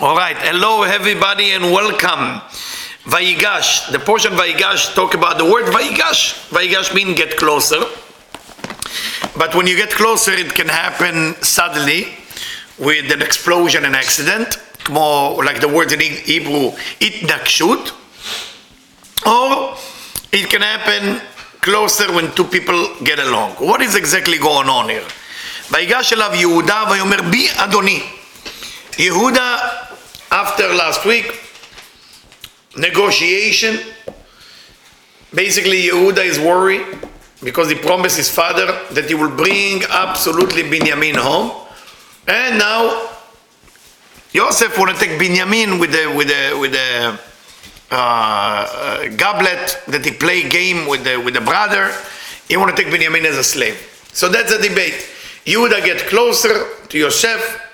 All right, hello everybody and welcome. Vayigash, the portion Vayigash talk about the word Vayigash. Vayigash mean get closer. But when you get closer, it can happen suddenly with an explosion and accident, more like the word in Hebrew, itnakshut. Or it can happen closer when two people get along. What is exactly going on here? ויגש אליו יהודה ויאמר בי אדוני. יהודה, after last week, negotiation, basically Yehuda is worried because he promised his father that he will bring absolutely Binyamin home. And now Yosef want to take Binyamin with the with the with the uh, goblet that he play game with the with the brother. He want to take Binyamin as a slave. So that's a debate. Yehuda get closer to Yosef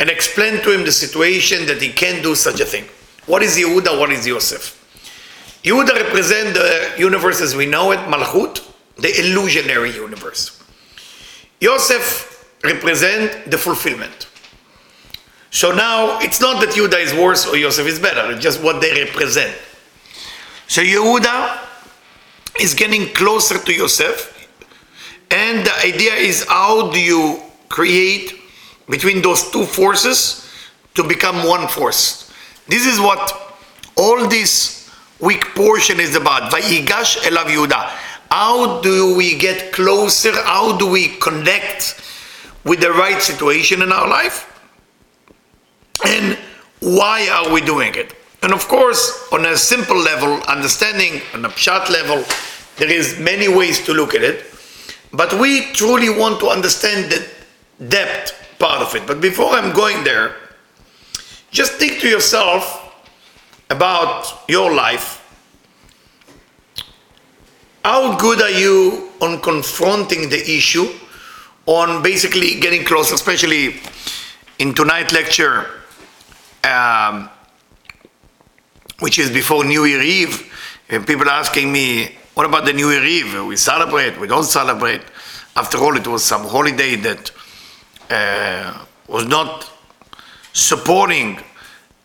and explain to him the situation that he can't do such a thing. What is Yehuda? What is Yosef? Yehuda represent the universe as we know it, Malchut, the illusionary universe. Yosef represent the fulfillment. So now it's not that Yehuda is worse or Yosef is better, it's just what they represent. So Yehuda is getting closer to Yosef, and the idea is how do you create between those two forces to become one force. This is what all this weak portion is about. Vayigash elav Yehuda. How do we get closer? How do we connect with the right situation in our life? And why are we doing it? And of course, on a simple level, understanding on a pshat level, there is many ways to look at it. But we truly want to understand the depth part of it. But before I'm going there, just think to yourself about your life. How good are you on confronting the issue, on basically getting close, especially in tonight lecture, um, which is before New Year Eve. And people are asking me, what about the New Year Eve? We celebrate, we don't celebrate. After all, it was some holiday that uh, was not supporting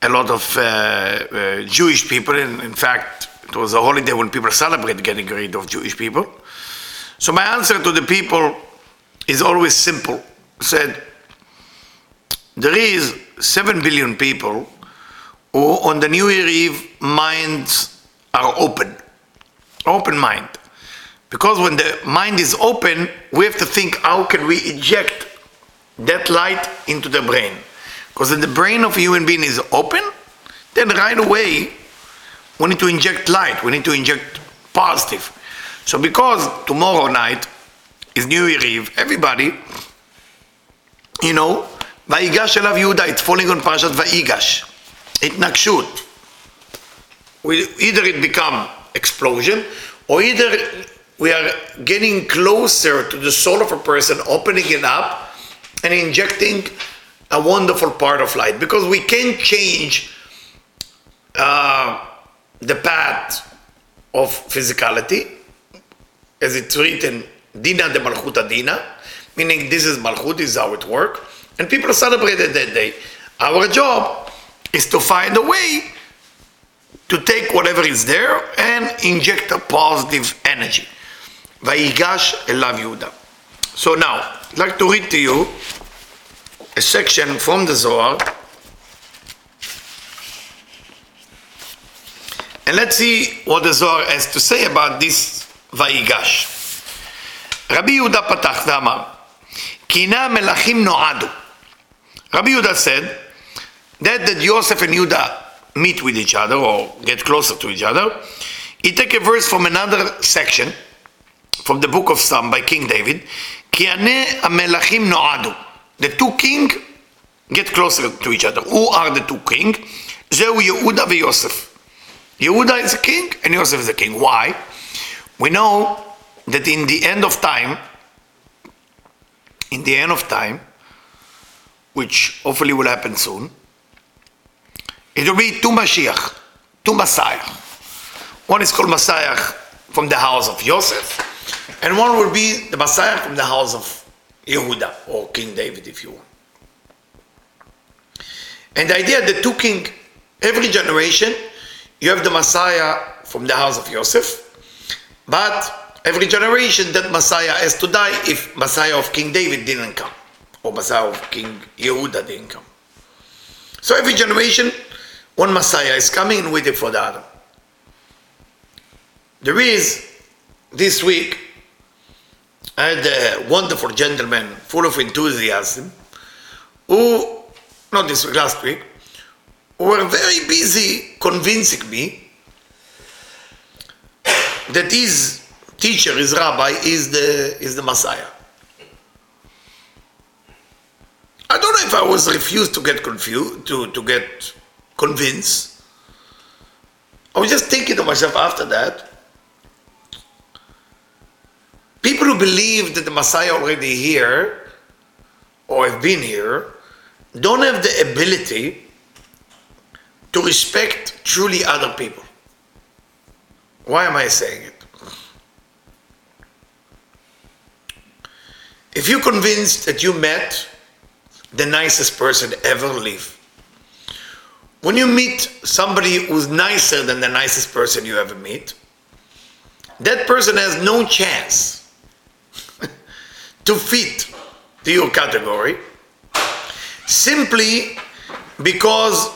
a lot of uh, uh, Jewish people. In, in, fact, it was a holiday when people celebrate getting rid of Jewish people. So my answer to the people is always simple. Said, there is 7 billion people who on the New Year Eve minds are open open mind. Because when the mind is open, we have to think how can we inject that light into the brain. Because the brain of a human being is open, then right away we need to inject light, we need to inject positive. So because tomorrow night is New Year Eve, everybody, you know, Vayigash Elav Yehuda, it's falling on Parashat Vayigash. Itnakshut. We, either it become explosion, or either we are getting closer to the soul of a person, opening it up and injecting a wonderful part of light. Because we can change uh, the path of physicality, as it's written, Dina de Malchuta Dina, meaning this is Malchut, is how it works. And people celebrated that day. Our job is to find a way to take whatever is there and inject a positive energy. Vayigash elav Yehuda. So now, I'd like to read to you a section from the Zohar. And let's see what the Zohar has to say about this Vayigash. Rabbi Yehuda patach ואמר, כי נא מלכים נועדו. Rabbi Yehuda said that, that Yosef and Yehuda meet with each other or get closer to each other, he take a verse from another section, from the book of Psalm by King David, The two king get closer to each other. Who are the two king? Zehu Yehuda and Yosef. Yehuda is a king and Yosef is a king. Why? We know that in the end of time, in the end of time, which hopefully will happen soon, it will be two Mashiach, two Messiah. One is called Messiah from the house of Joseph, and one will be the Messiah from the house of Yehuda, or King David, if you want. And the idea that two king, every generation, you have the Messiah from the house of Joseph, but every generation that Messiah has to die if Messiah of King David didn't come, or Messiah of King Yehuda didn't come. So every generation, one Messiah is coming and waiting for the other. There is this week, I had a wonderful gentleman full of enthusiasm who, not this week, last week, were very busy convincing me that his teacher, his rabbi, is the, is the Messiah. I don't know if I was refused to get confused, to, to get convinced. I was just thinking to myself after that, people who believe that the Messiah already here, or have been here, don't have the ability to respect truly other people. Why am I saying it? If you're convinced that you met the nicest person ever live, when you meet somebody who's nicer than the nicest person you ever meet, that person has no chance to fit to your category simply because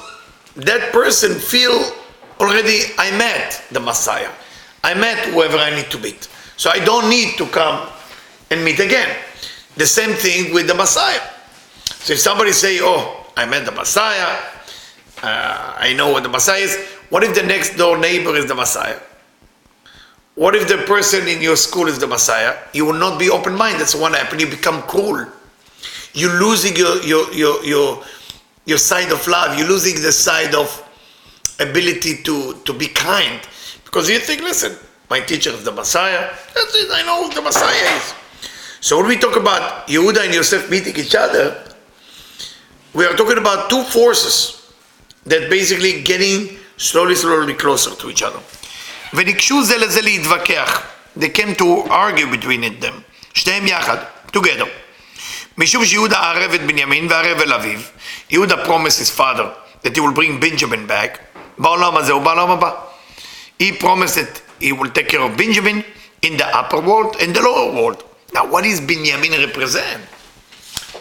that person feel already I met the Messiah. I met whoever I need to meet. So I don't need to come and meet again. The same thing with the Messiah. So if somebody say, oh, I met the Messiah, uh, I know what the Messiah is, what if the next door neighbor is the Messiah? What if the person in your school is the Messiah? You will not be open-minded. So what happens? You become cruel. You're losing your, your, your, your, your side of love. You're losing the side of ability to, to be kind. Because you think, listen, my teacher is the Messiah. That's it. I know who the Messiah is. So when we talk about Yehuda and Yosef meeting each other, we are talking about two forces that basically getting slowly, slowly closer to each other. וניגשו זה לזה להתווכח. They came to argue between them. שניהם יחד, together. משום שיהודה ערב את בנימין וערב אל אביו, יהודה promised his father that he will bring Benjamin back, בעולם הזה ובעולם הבא. He promised that he will take care of Benjamin in the upper world and the lower world. Now what does Benjamin represent?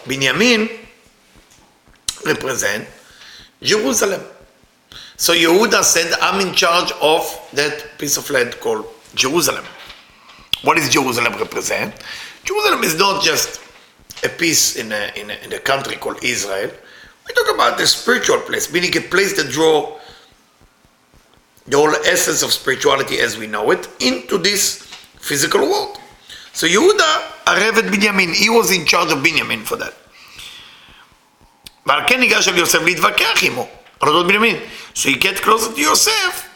Benjamin represent Jerusalem. So Yehuda said, I'm in charge of that piece of land called Jerusalem. What does Jerusalem represent? Jerusalem is not just a piece in a, in a, in a country called Israel. We talk about the spiritual place, meaning a place that draw the whole essence of spirituality as we know it into this physical world. So Yehuda ערב Binyamin, he was in charge of Binyamin for that. ועל כן ניגש אל יוסף להתווכח עמו, על אודות בנימין. So he get closer to Yosef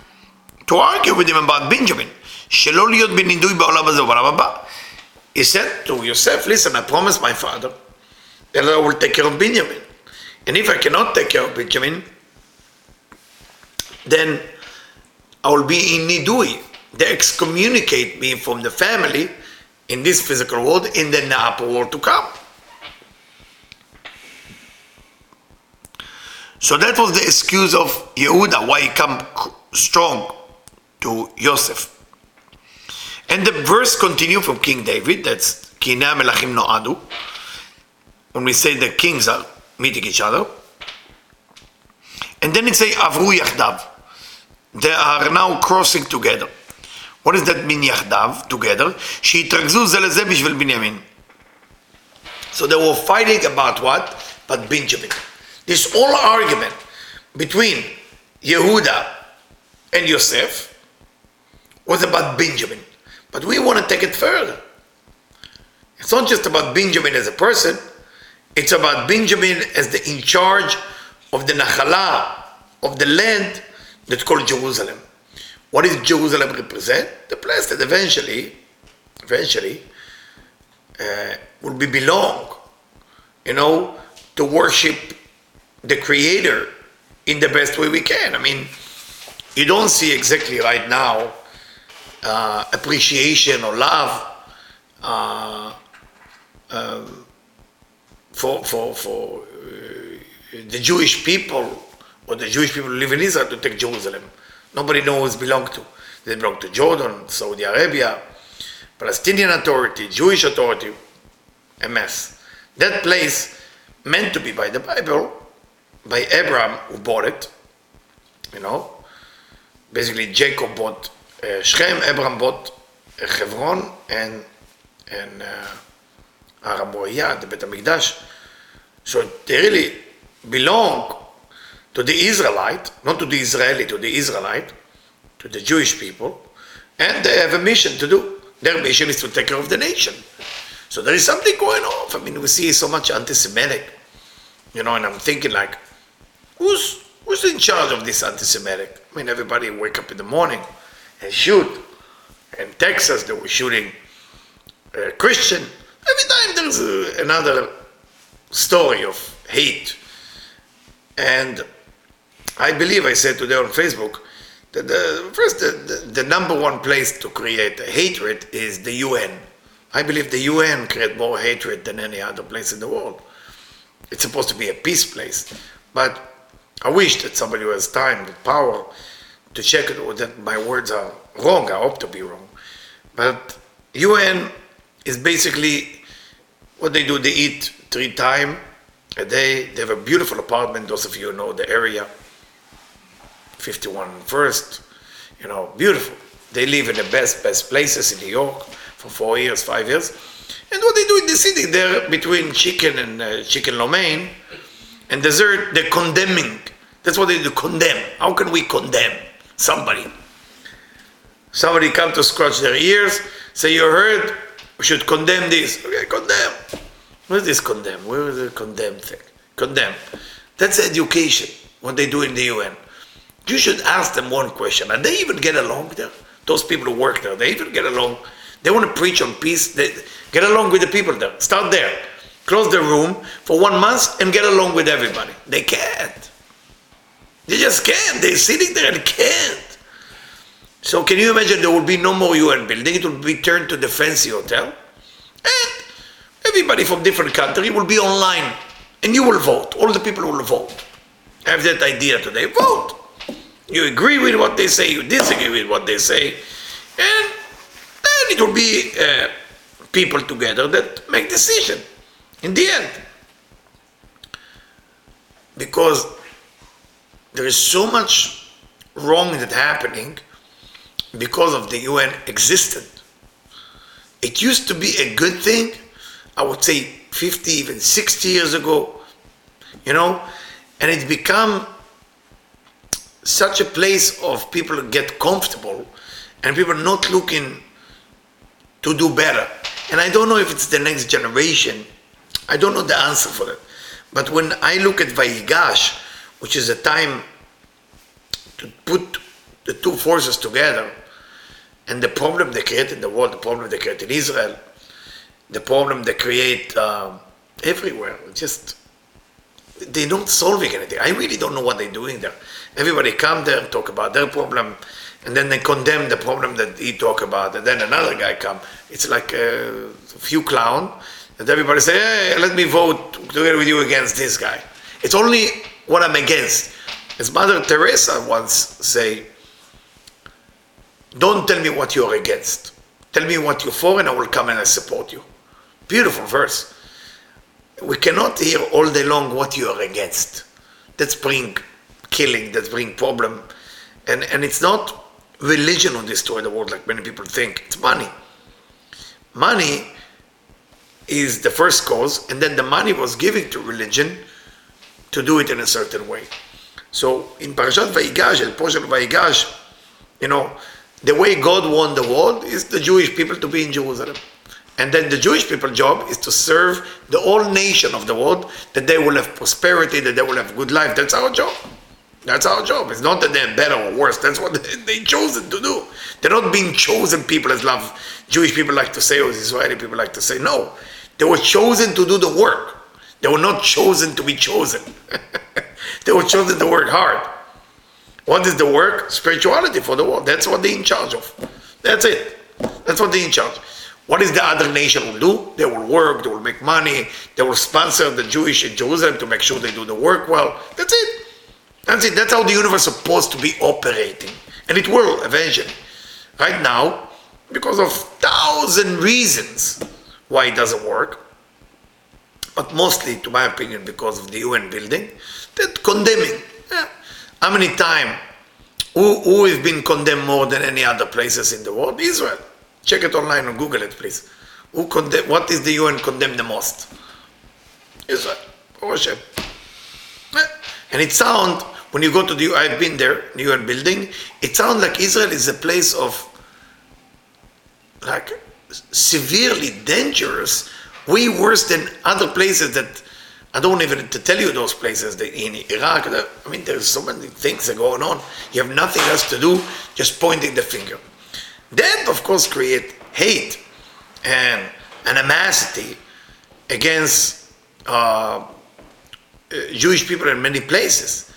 to argue with him about Benjamin, שלא להיות בנידוי בעולם הזה ובעולם הבא. He said to Yosef, listen, I promised my father that I will take care of Benjamin. And if I cannot take care of Benjamin, then I will be in Nidui. They excommunicate me from the family in this physical world in the upper world to come. So that was the excuse of Yehuda, why he come strong to Yosef. And the verse continue from King David, that's Kina Melachim Noadu, when we say the kings are meeting each other. And then it say Avru Yachdav. They are now crossing together. What does that mean Yachdav, together? שהתרכזו זה לזה בשביל בנימין. So they were fighting about what? But Benjamin. This whole argument between Yehuda and Yosef was about Benjamin. But we want to take it further. It's not just about Benjamin as a person, it's about Benjamin as the in charge of the Nachalah, of the land that's called Jerusalem. What does Jerusalem represent? The place that eventually, eventually, uh, will be belong, you know, to worship the Creator in the best way we can. I mean, you don't see exactly right now uh, appreciation or love uh, um, for for for uh, the Jewish people or the Jewish people who live in Israel to take Jerusalem. Nobody knows belong to. They belong to Jordan, Saudi Arabia, Palestinian Authority, Jewish Authority, a mess. That place meant to be by the Bible, by Abraham who bought it, you know. Basically, Jacob bought uh, Shechem, Abraham bought uh, Hebron and and uh, Har Moriah, the Bet HaMikdash. So they really belong to the Israelite, not to the Israeli, to the Israelite, to the Jewish people, and they have a mission to do. Their mission is to take care of the nation. So there is something going on. I mean, we see so much anti-Semitic, you know, and I'm thinking like, who's who's in charge of this anti-Semitic? I mean, everybody wake up in the morning and shoot. In Texas, they were shooting a Christian. Every time there's a, another story of hate. And I believe I said today on Facebook that the first the, the, the number one place to create hatred is the UN. I believe the UN create more hatred than any other place in the world. It's supposed to be a peace place, but I wish that somebody who has time and power to check it that my words are wrong. I hope to be wrong, but UN is basically what they do. They eat three times a day. They have a beautiful apartment. Those of you know the area, 51 First, you know, beautiful. They live in the best, best places in New York for four years, five years. And what they do in the city, they're between chicken and uh, chicken lo mein and dessert, they're condemning. That's what they do, condemn. How can we condemn somebody? Somebody come to scratch their ears, say, you heard, we should condemn this. Okay, condemn. What is this condemn? Where is the condemn thing? Condemn. That's education, what they do in the UN. You should ask them one question. And they even get along there? Those people who work there, they even get along. They want to preach on peace. They get along with the people there. Start there. Close the room for one month and get along with everybody. They can't. They just can't. They're sitting there and can't. So can you imagine there will be no more UN building? It will be turned to the fancy hotel. And everybody from different country will be online. And you will vote. All the people will vote. I have that idea today. Vote. You agree with what they say, you disagree with what they say. And then it will be uh, people together that make decision in the end. Because there is so much wrong that happening because of the UN existed. It used to be a good thing, I would say 50, even 60 years ago, you know, and it become such a place of people get comfortable and people not looking to do better. And I don't know if it's the next generation. I don't know the answer for that. But when I look at Vayigash, which is a time to put the two forces together, and the problem they create in the world, the problem they create in Israel, the problem they create uh, everywhere, just they're not solving anything. I really don't know what they're doing there. Everybody come there and talk about their problem, and then they condemn the problem that he talk about, and then another guy come. It's like a few clown, everybody say, "Hey, let me vote together with you against this guy." It's only what I'm against. As Mother Teresa once say, "Don't tell me what you're against. Tell me what you're for, and I will come and I support you." Beautiful verse. We cannot hear all day long what you are against. That's bring killing, that's bring problem. And, and it's not religion will destroy the world like many people think. It's money. Money is the first cause, and then the money was given to religion to do it in a certain way. So in Parashat Vayigash, portion of Vayigash, you know, the way God won the world is the Jewish people to be in Jerusalem. And then the Jewish people's job is to serve the whole nation of the world, that they will have prosperity, that they will have good life. That's our job. That's our job. It's not that they're better or worse. That's what they, they chosen to do. They're not being chosen people as love Jewish people like to say or Israeli people like to say. No. They were chosen to do the work. They were not chosen to be chosen. they were chosen to work hard. What is the work? Spirituality for the world. That's what they're in charge of. That's it. That's what they're in charge. What is the other nation will do? They will work, they will make money, they will sponsor the Jewish in Jerusalem to make sure they do the work well. That's it. That's it. That's how the universe is supposed to be operating. And it will eventually. Right now, because of thousand reasons why it doesn't work, but mostly, to my opinion, because of the UN building, that condemning. Yeah. How many times? Who, who has been condemned more than any other places in the world? Israel. Check it online or Google it, please. Who condemn, what is the UN condemned the most? Israel. Oh, Russia. Yeah. Eh, and it sounds, when you go to the, I've been there, the UN building, it sounds like Israel is a place of, like, severely dangerous, way worse than other places that I don't even to tell you those places that in Iraq. I mean, there's so many things that are going on. You have nothing else to do, just pointing the finger. That, of course, create hate and animosity against uh, Jewish people in many places.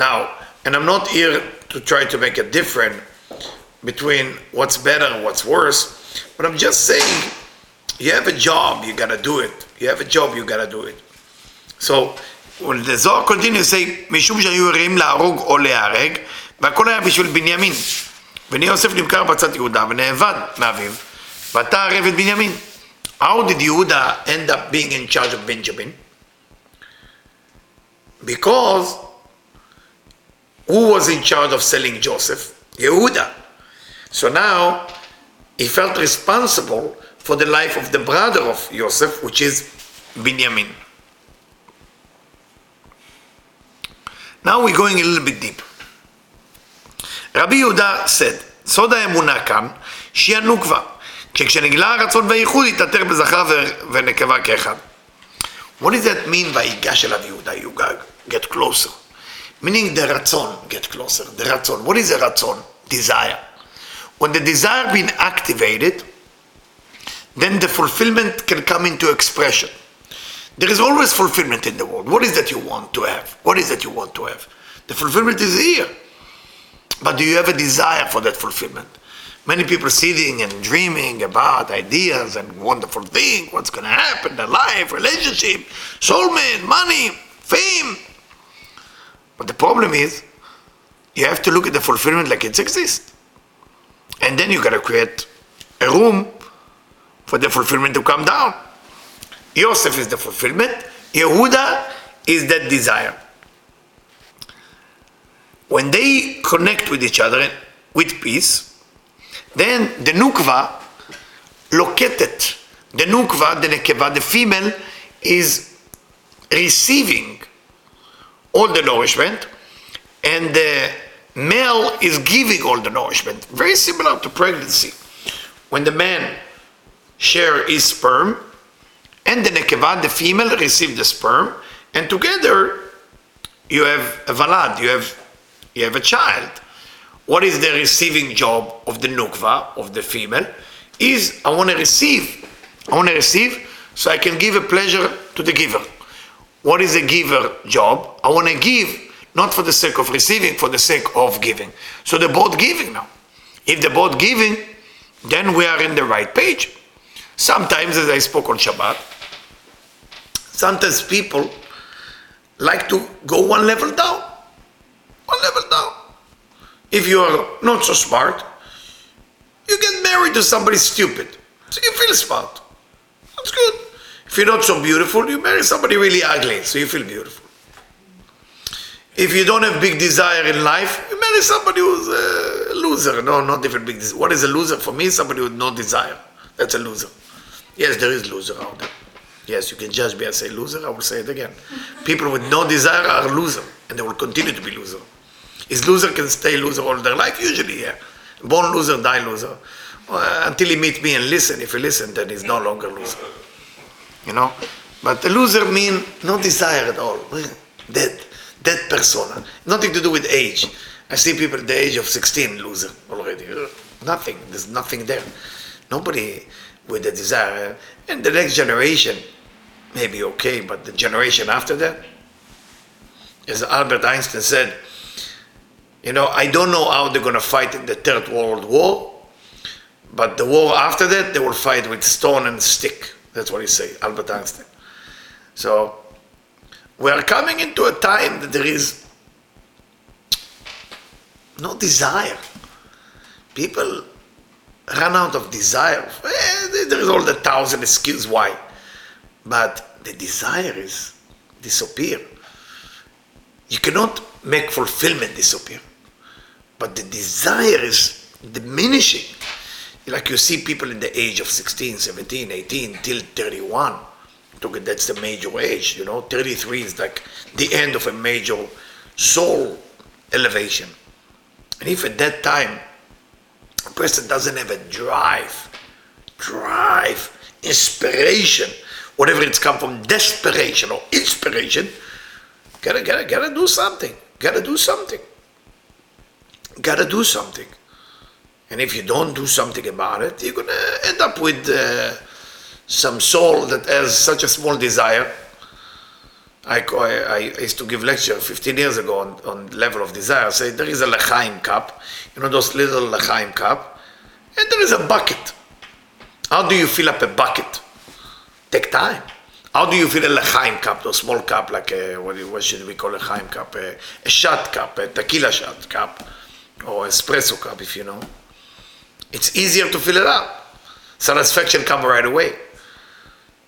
Now, and I'm not here to try to make a difference between what's better and what's worse, but I'm just saying you have a job, you gotta do it. You have a job, you gotta do it. So, when the Zohar continues to say, משום שהיו ערים להרוג או להיהרג, והכל היה בשביל בנימין. בני יוסף נמכר בצד יהודה ונאבד מאביו, ואתה ערב את בנימין. How did Yehuda end up being in charge of Benjamin? Because who was in charge of selling Joseph? Yehuda. So now he felt responsible for the life of the brother of Joseph, which is Benjamin. Now we're going a little bit deep. רבי יהודה said, סוד האמונה כאן, שהיא הנוקבה, כי כשנגלה הרצון והייחוד יתעטר בזכר ונקבה כאחד. What does that mean ויגש אליו יהודה, you get closer? meaning the ratzon, get closer, the ratzon. What is a ratzon? Desire. When the desire being activated, then the fulfillment can come into expression. There is always fulfillment in the world. What is that you want to have? What is that you want to have? The fulfillment is here. But do you have a desire for that fulfillment? Many people sitting and dreaming about ideas and wonderful things, what's going to happen, the life, relationship, soulmate, money, fame. But the problem is, you have to look at the fulfillment like it exists. And then you got to create a room for the fulfillment to come down. Yosef is the fulfillment, Yehuda is that desire. When they connect with each other with peace, then the nukva located, the nukva, the nekeva, the female, is receiving all the nourishment, and the male is giving all the nourishment. Very similar to pregnancy. When the man share his sperm, and the nekeva, the female, receive the sperm, and together you have a valad, you have, you have a child. What is the receiving job of the nukva, of the female? Is I want to receive. I want to receive so I can give a pleasure to the giver. What is a giver job? I want to give not for the sake of receiving, for the sake of giving. So they're both giving now. If they're both giving, then we are in the right page. Sometimes, as I spoke on Shabbat, sometimes people like to go one level down. One level down. If you are not so smart, you get married to somebody stupid. So you feel smart. That's good. If you're not so beautiful, you marry somebody really ugly, so you feel beautiful. If you don't have big desire in life, you marry somebody who's a loser. No, not even big desire. What is a loser? For me, somebody with no desire. That's a loser. Yes, there is loser out there. Yes, you can judge me and say loser. I will say it again. People with no desire are loser, and they will continue to be loser. Is loser can stay loser all their life? Usually, yeah. Born loser, die loser. Until he meet me and listen. If he listen, then he's no longer loser. You know? But the loser mean no desire at all. Dead. Dead persona. Nothing to do with age. I see people at the age of 16 loser already. Uh, nothing. There's nothing there. Nobody with the desire. And the next generation may be okay, but the generation after that, as Albert Einstein said, you know, I don't know how they're going to fight in the Third World War, But the war after that, they will fight with stone and stick. That's what he say, Albert Einstein. So we are coming into a time that there is no desire. People run out of desire. There is all the thousand excuses why, but the desire is disappear. You cannot make fulfillment disappear, but the desire is diminishing. Like you see people in the age of 16, 17, 18, till 31. That's the major age, you know. 33 is like the end of a major soul elevation. And if at that time a person doesn't have a drive, drive, inspiration, whatever it's come from, desperation or inspiration, gotta, gotta, gotta do something. Gotta do something. Gotta do something. And if you don't do something about it, you're gonna end up with uh, some soul that has such a small desire. I, I, I, used to give lecture 15 years ago on, on level of desire. Say there is a l'chaim cup, you know those little l'chaim cup, and there is a bucket. How do you fill up a bucket? Take time. How do you fill a l'chaim cup, those small cup, like a, what, what should we call a l'chaim cup? A, a shot cup, a tequila shot cup, or espresso cup, if you know it's easier to fill it up. Satisfaction comes right away.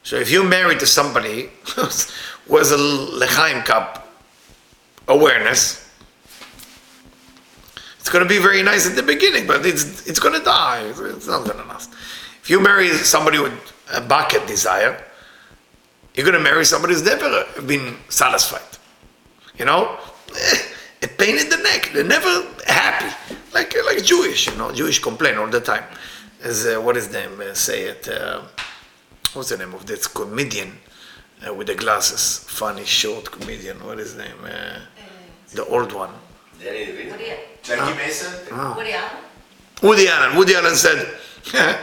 So if you're married to somebody has a l'chaim cup awareness, it's going to be very nice at the beginning, but it's it's going to die. It's not going to last. If you marry somebody with a bucket desire, you're going to marry somebody who's never been satisfied. You know, eh, a pain in the neck. They're never happy like like Jewish, you know, Jewish complain all the time. As uh, what is the name? Uh, say it. Uh, what's the name of this comedian uh, with the glasses? Funny short comedian. What is his name? Uh, the old one. Danny DeVito. Jackie Mason. Woody Allen. Woody Allen. Woody Allen said.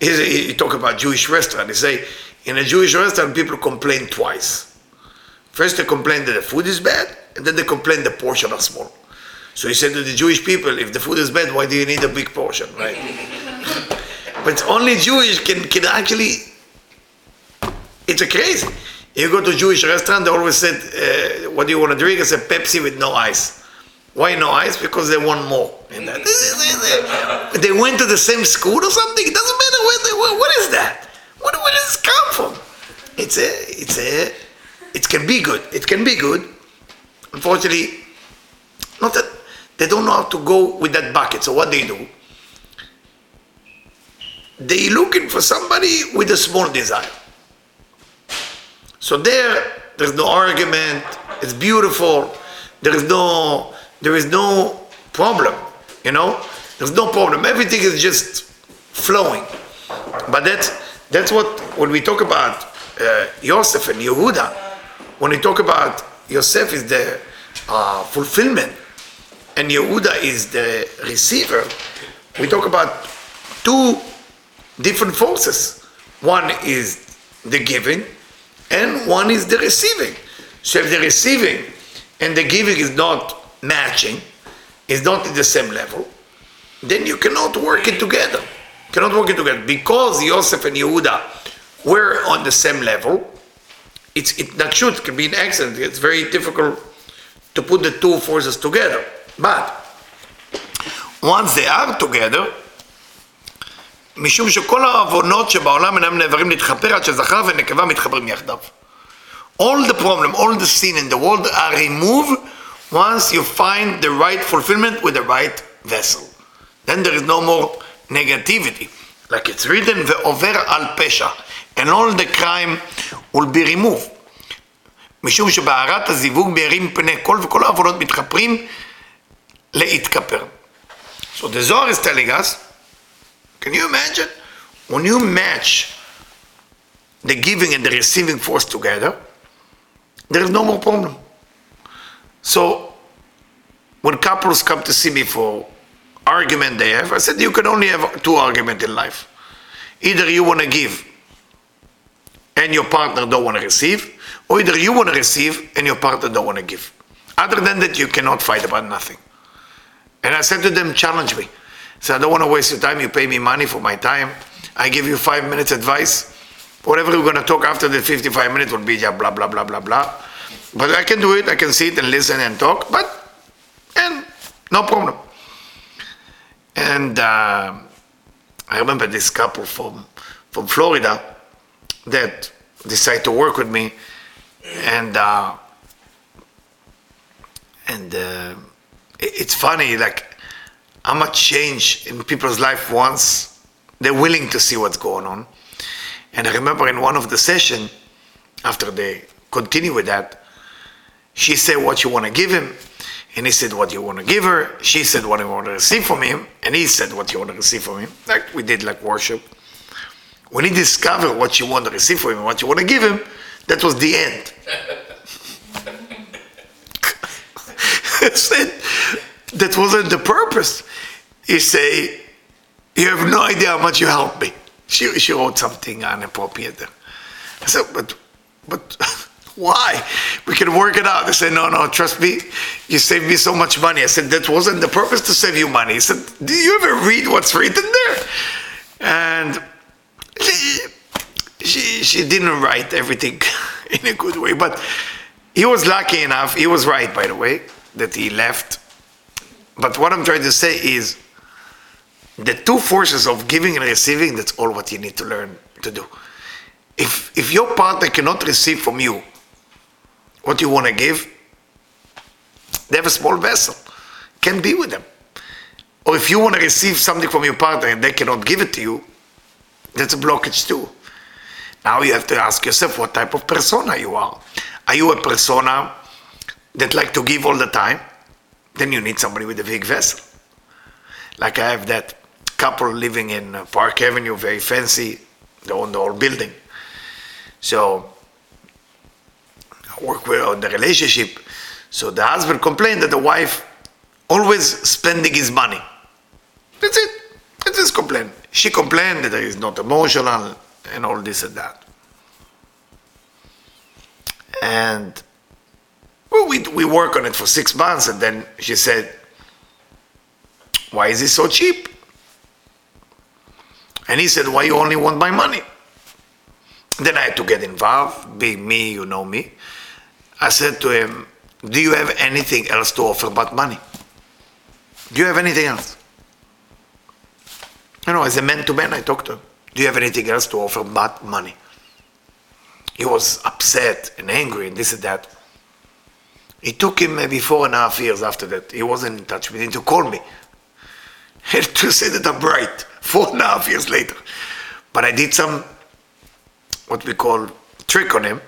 he, he talk about Jewish restaurant. He say in a Jewish restaurant people complain twice. First they complain that the food is bad, and then they complain the portion are small. So he said to the Jewish people, if the food is bad, why do you need a big portion, right? but only Jewish can, can actually, it's a crazy. You go to a Jewish restaurant, they always said, uh, what do you want to drink? I said, Pepsi with no ice. Why no ice? Because they want more. They went to the same school or something? It doesn't matter where they were. What is that? Where, where does this come from? It's a, it's a, it can be good. It can be good. Unfortunately, not that they don't know how to go with that bucket. So what they do? They looking for somebody with a small desire. So there, there's no argument. It's beautiful. There is no, there is no problem. You know, there's no problem. Everything is just flowing. But that's that's what when we talk about uh, Yosef and Yehuda, when we talk about Yosef is the uh, fulfillment and Yehuda is the receiver, we talk about two different forces. One is the giving, and one is the receiving. So if the receiving and the giving is not matching, is not at the same level, then you cannot work it together. You cannot work it together because Yosef and Yehuda were on the same level. It's it that should can be an accident. It's very difficult to put the two forces together. But once they are together, משום שכל העוונות שבעולם אינם נעברים להתחפר עד שזכר ונקבה מתחברים יחדיו. All the problem, all the sin in the world are removed once you find the right fulfillment with the right vessel. Then there is no more negativity. Like it's written, ועובר על פשע. And all the crime will be removed. משום שבהערת הזיווג מאירים פני כל וכל העוונות מתחפרים leitkaper. So the Zohar is telling us, can you imagine? When you match the giving and the receiving force together, there is no more problem. So when couples come to see me for argument they have, I said you can only have two arguments in life. Either you want to give and your partner don't want to receive, or either you want to receive and your partner don't want to give. Other than that, you cannot fight about nothing. And I said to them, challenge me. So I don't want to waste your time. You pay me money for my time. I give you five minutes advice. Whatever we're going to talk after the 55 minutes will be just blah, blah, blah, blah, blah. But I can do it. I can sit and listen and talk, but, and no problem. And uh, I remember this couple from, from Florida that decided to work with me. And, uh, and uh, it's funny, like, how much change in people's life once they're willing to see what's going on. And I remember in one of the session, after they continue with that, she said what you want to give him, and he said what you want to give her. She said what you want to receive from him, and he said what you want to receive from him. Like we did like worship. When he discovered what you want to receive from him, what you want to give him, that was the end. I said, that wasn't the purpose. He say, you have no idea how much you helped me. She, she wrote something inappropriate there. I said, but, but why? We can work it out. They said, no, no, trust me. You saved me so much money. I said, that wasn't the purpose to save you money. He said, do you ever read what's written there? And she, she, she didn't write everything in a good way, but he was lucky enough. He was right, by the way, that he left. But what I'm trying to say is the two forces of giving and receiving, that's all what you need to learn to do. If, if your partner cannot receive from you what you want to give, they have a small vessel, can be with them. Or if you want to receive something from your partner and they cannot give it to you, that's a blockage too. Now you have to ask yourself what type of persona you are. Are you a persona that like to give all the time? Then you need somebody with a big vessel. Like I have that couple living in uh, Park Avenue, very fancy, they own the whole building. So I work with on the relationship. So the husband complained that the wife always spending his money. That's it. That's his complaint. She complained that he is not emotional and all this and that. And well, we, we work on it for six months and then she said, why is it so cheap? And he said, why you only want my money? Then I had to get involved, being me, you know me. I said to him, do you have anything else to offer but money? Do you have anything else? You know, as a man to man, I talked to him. Do you have anything else to offer but money? He was upset and angry and this and that. It took him maybe four and a half years after that. He wasn't in touch with him to call me. To say that I'm right, four and a half years later. But I did some, what we call, trick on him.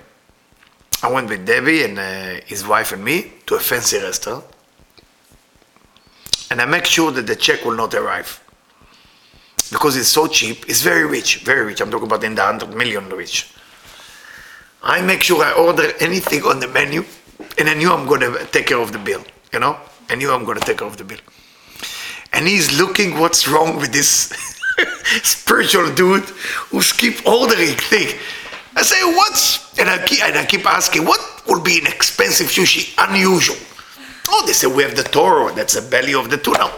I went with Debbie and uh, his wife and me to a fancy restaurant. And I make sure that the check will not arrive. Because it's so cheap, it's very rich, very rich. I'm talking about in the 100 million rich. I make sure I order anything on the menu, and I knew I'm going to take care of the bill. You know, I knew I'm going to take care of the bill. And he's looking what's wrong with this spiritual dude who's keep ordering thing. I say, what's and I keep and I keep asking, what would be an expensive sushi unusual? Oh, they say we have the toro. That's the belly of the tuna.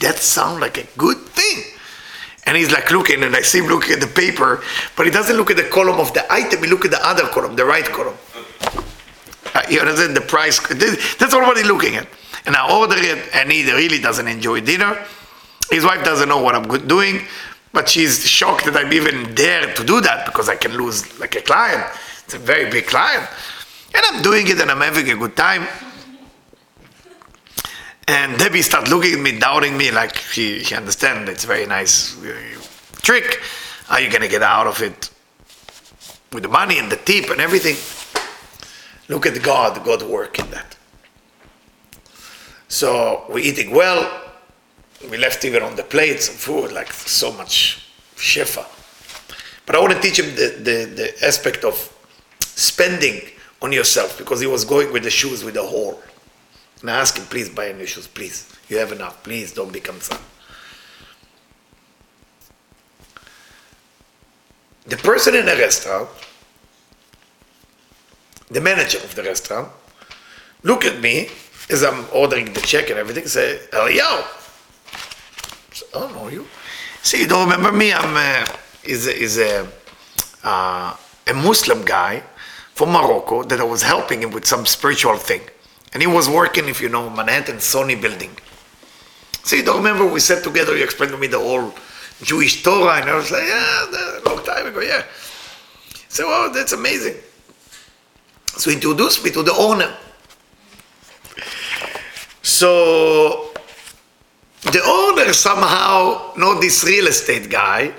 That sounds like a good thing. And he's like looking, and I see him looking at the paper, but he doesn't look at the column of the item. He look at the other column, the right column. You understand the price? That's he's looking at. And I order it, and he really doesn't enjoy dinner. His wife doesn't know what I'm doing, but she's shocked that I'm even there to do that because I can lose like a client. It's a very big client. And I'm doing it and I'm having a good time. And Debbie starts looking at me, doubting me, like she, she understands it's a very nice uh, trick. Are you gonna get out of it with the money and the tip and everything? Look at God, God work in that. So we're eating well. We left even on the plate some food, like so much shefa. But I want to teach him the, the, the aspect of spending on yourself because he was going with the shoes with the hole. And I asked him, please buy new shoes, please. You have enough, please don't be concerned. The person in the restaurant, the manager of the restaurant, look at me as I'm ordering the check and everything, say, Eliyahu. I don't know you. See, you don't remember me? I'm uh, is is a uh, a Muslim guy from Morocco that I was helping him with some spiritual thing, and he was working, if you know, Manhattan Sony building. So you don't remember we sat together. You explained to me the whole Jewish Torah, and I was like, yeah, a long time ago, yeah. So, oh, that's amazing. So he introduced me to the owner. So the owner somehow know this real estate guy,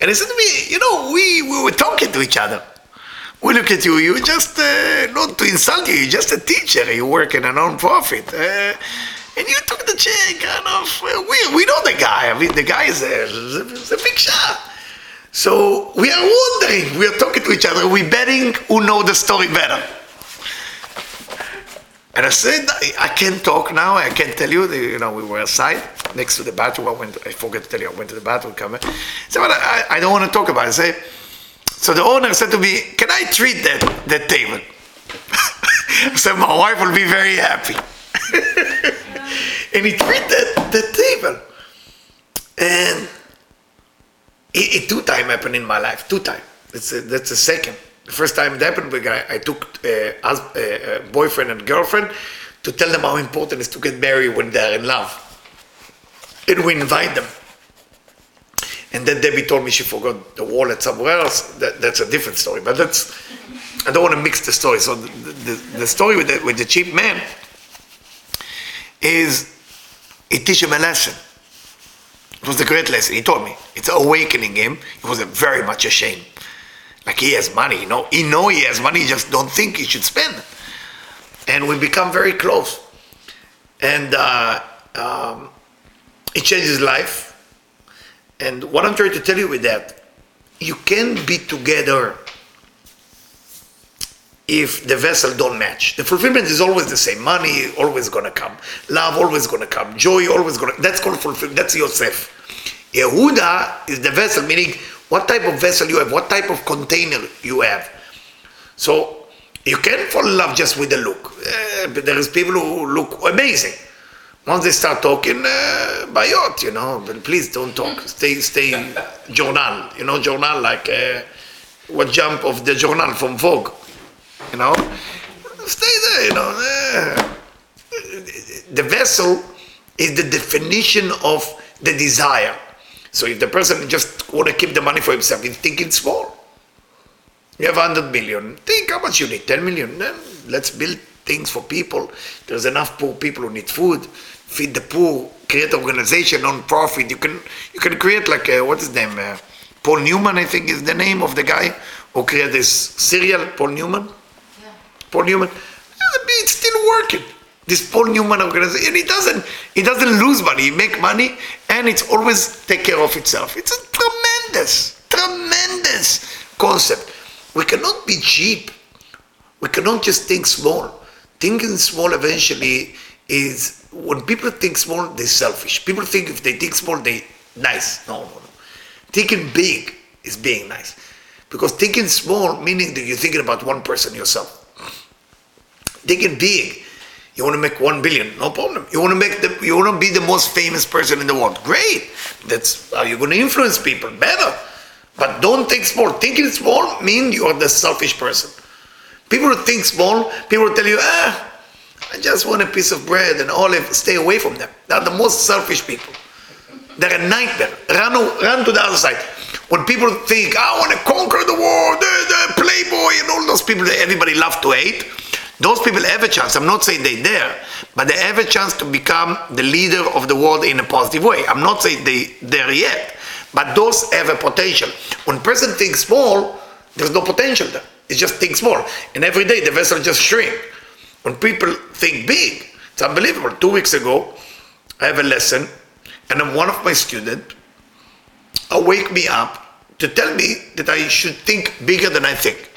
and he said to me, you know, we, we were talking to each other. We look at you, you just, uh, not to insult you, you're just a teacher, you work in a non-profit. Uh, and you took the chair, kind of, uh, we, we know the guy, I mean, the guy is a, is a big shot. So we are wondering, we are talking to each other, we're betting who know the story better. And I said, I, can't talk now. I can't tell you. The, you know, we were outside next to the bathroom. I went. I forgot to tell you. I went to the bathroom. Come but I, I don't want to talk about it. I say, so the owner said to me, "Can I treat that that table?" I said, "My wife will be very happy." and he treated the table, and it, it two time happened in my life. Two time. That's a, that's the second. The first time it happened, got, I took a, a, a boyfriend and girlfriend to tell them how important it is to get married when they're in love. And we invite them. And then Debbie told me she forgot the wallet somewhere else. That, that's a different story. But that's, I don't want to mix the story. So the, the, the story with the, with the cheap man is it teaches him a lesson. It was a great lesson. He told me. It's awakening him. He was very much ashamed. Like he has money, you know. He know he has money, he just don't think he should spend. And we become very close. And uh, um, it changed his life. And what I'm trying to tell you with that, you can be together if the vessel don't match. The fulfillment is always the same. Money always gonna come. Love always gonna come. Joy always gonna. That's called fulfillment. That's Yosef. Yehuda is the vessel, meaning what type of vessel you have, what type of container you have. So you can fall in love just with the look. Uh, but there is people who look amazing. Once they start talking, uh, bayot, you know, but please don't talk. Stay, stay, journal, you know, journal like uh, what jump of the journal from Vogue, you know. Stay there, you know. Uh, the vessel is the definition of the desire. So if the person just want to keep the money for himself, he's thinking small. You have 100 million. Think how much you need. 10 million. Then let's build things for people. There's enough poor people who need food. Feed the poor. Create organization, non-profit. You can you can create like a, what is his name? Uh, Paul Newman, I think, is the name of the guy who created this cereal. Paul Newman. Yeah. Paul Newman. It's still working. This Paul Newman organization, it doesn't it doesn't lose money. It make money, and it's always take care of itself. It's a tremendous, tremendous concept. We cannot be cheap. We cannot just think small. Thinking small eventually is when people think small, they're selfish. People think if they think small, they nice. No, no, no. Thinking big is being nice. Because thinking small, meaning that you're thinking about one person yourself. Thinking big, you want to make one billion, no problem. You want to make the, you want to be the most famous person in the world. Great. That's how you're going to influence people. Better. But don't think small. Thinking small means you are the selfish person. People who think small, people tell you, ah, I just want a piece of bread and olive. Stay away from them. They're the most selfish people. They're a nightmare. Run, run to the other side. When people think, I want to conquer the world, the, the playboy, and all those people that everybody love to hate, those people have a chance. I'm not saying they're there, but they have a chance to become the leader of the world in a positive way. I'm not saying they there yet, but those have a potential. When person thinks small, there's no potential there. It just thinks small, and every day the vessel just shrink. When people think big, it's unbelievable. Two weeks ago, I have a lesson, and one of my students wake me up to tell me that I should think bigger than I think.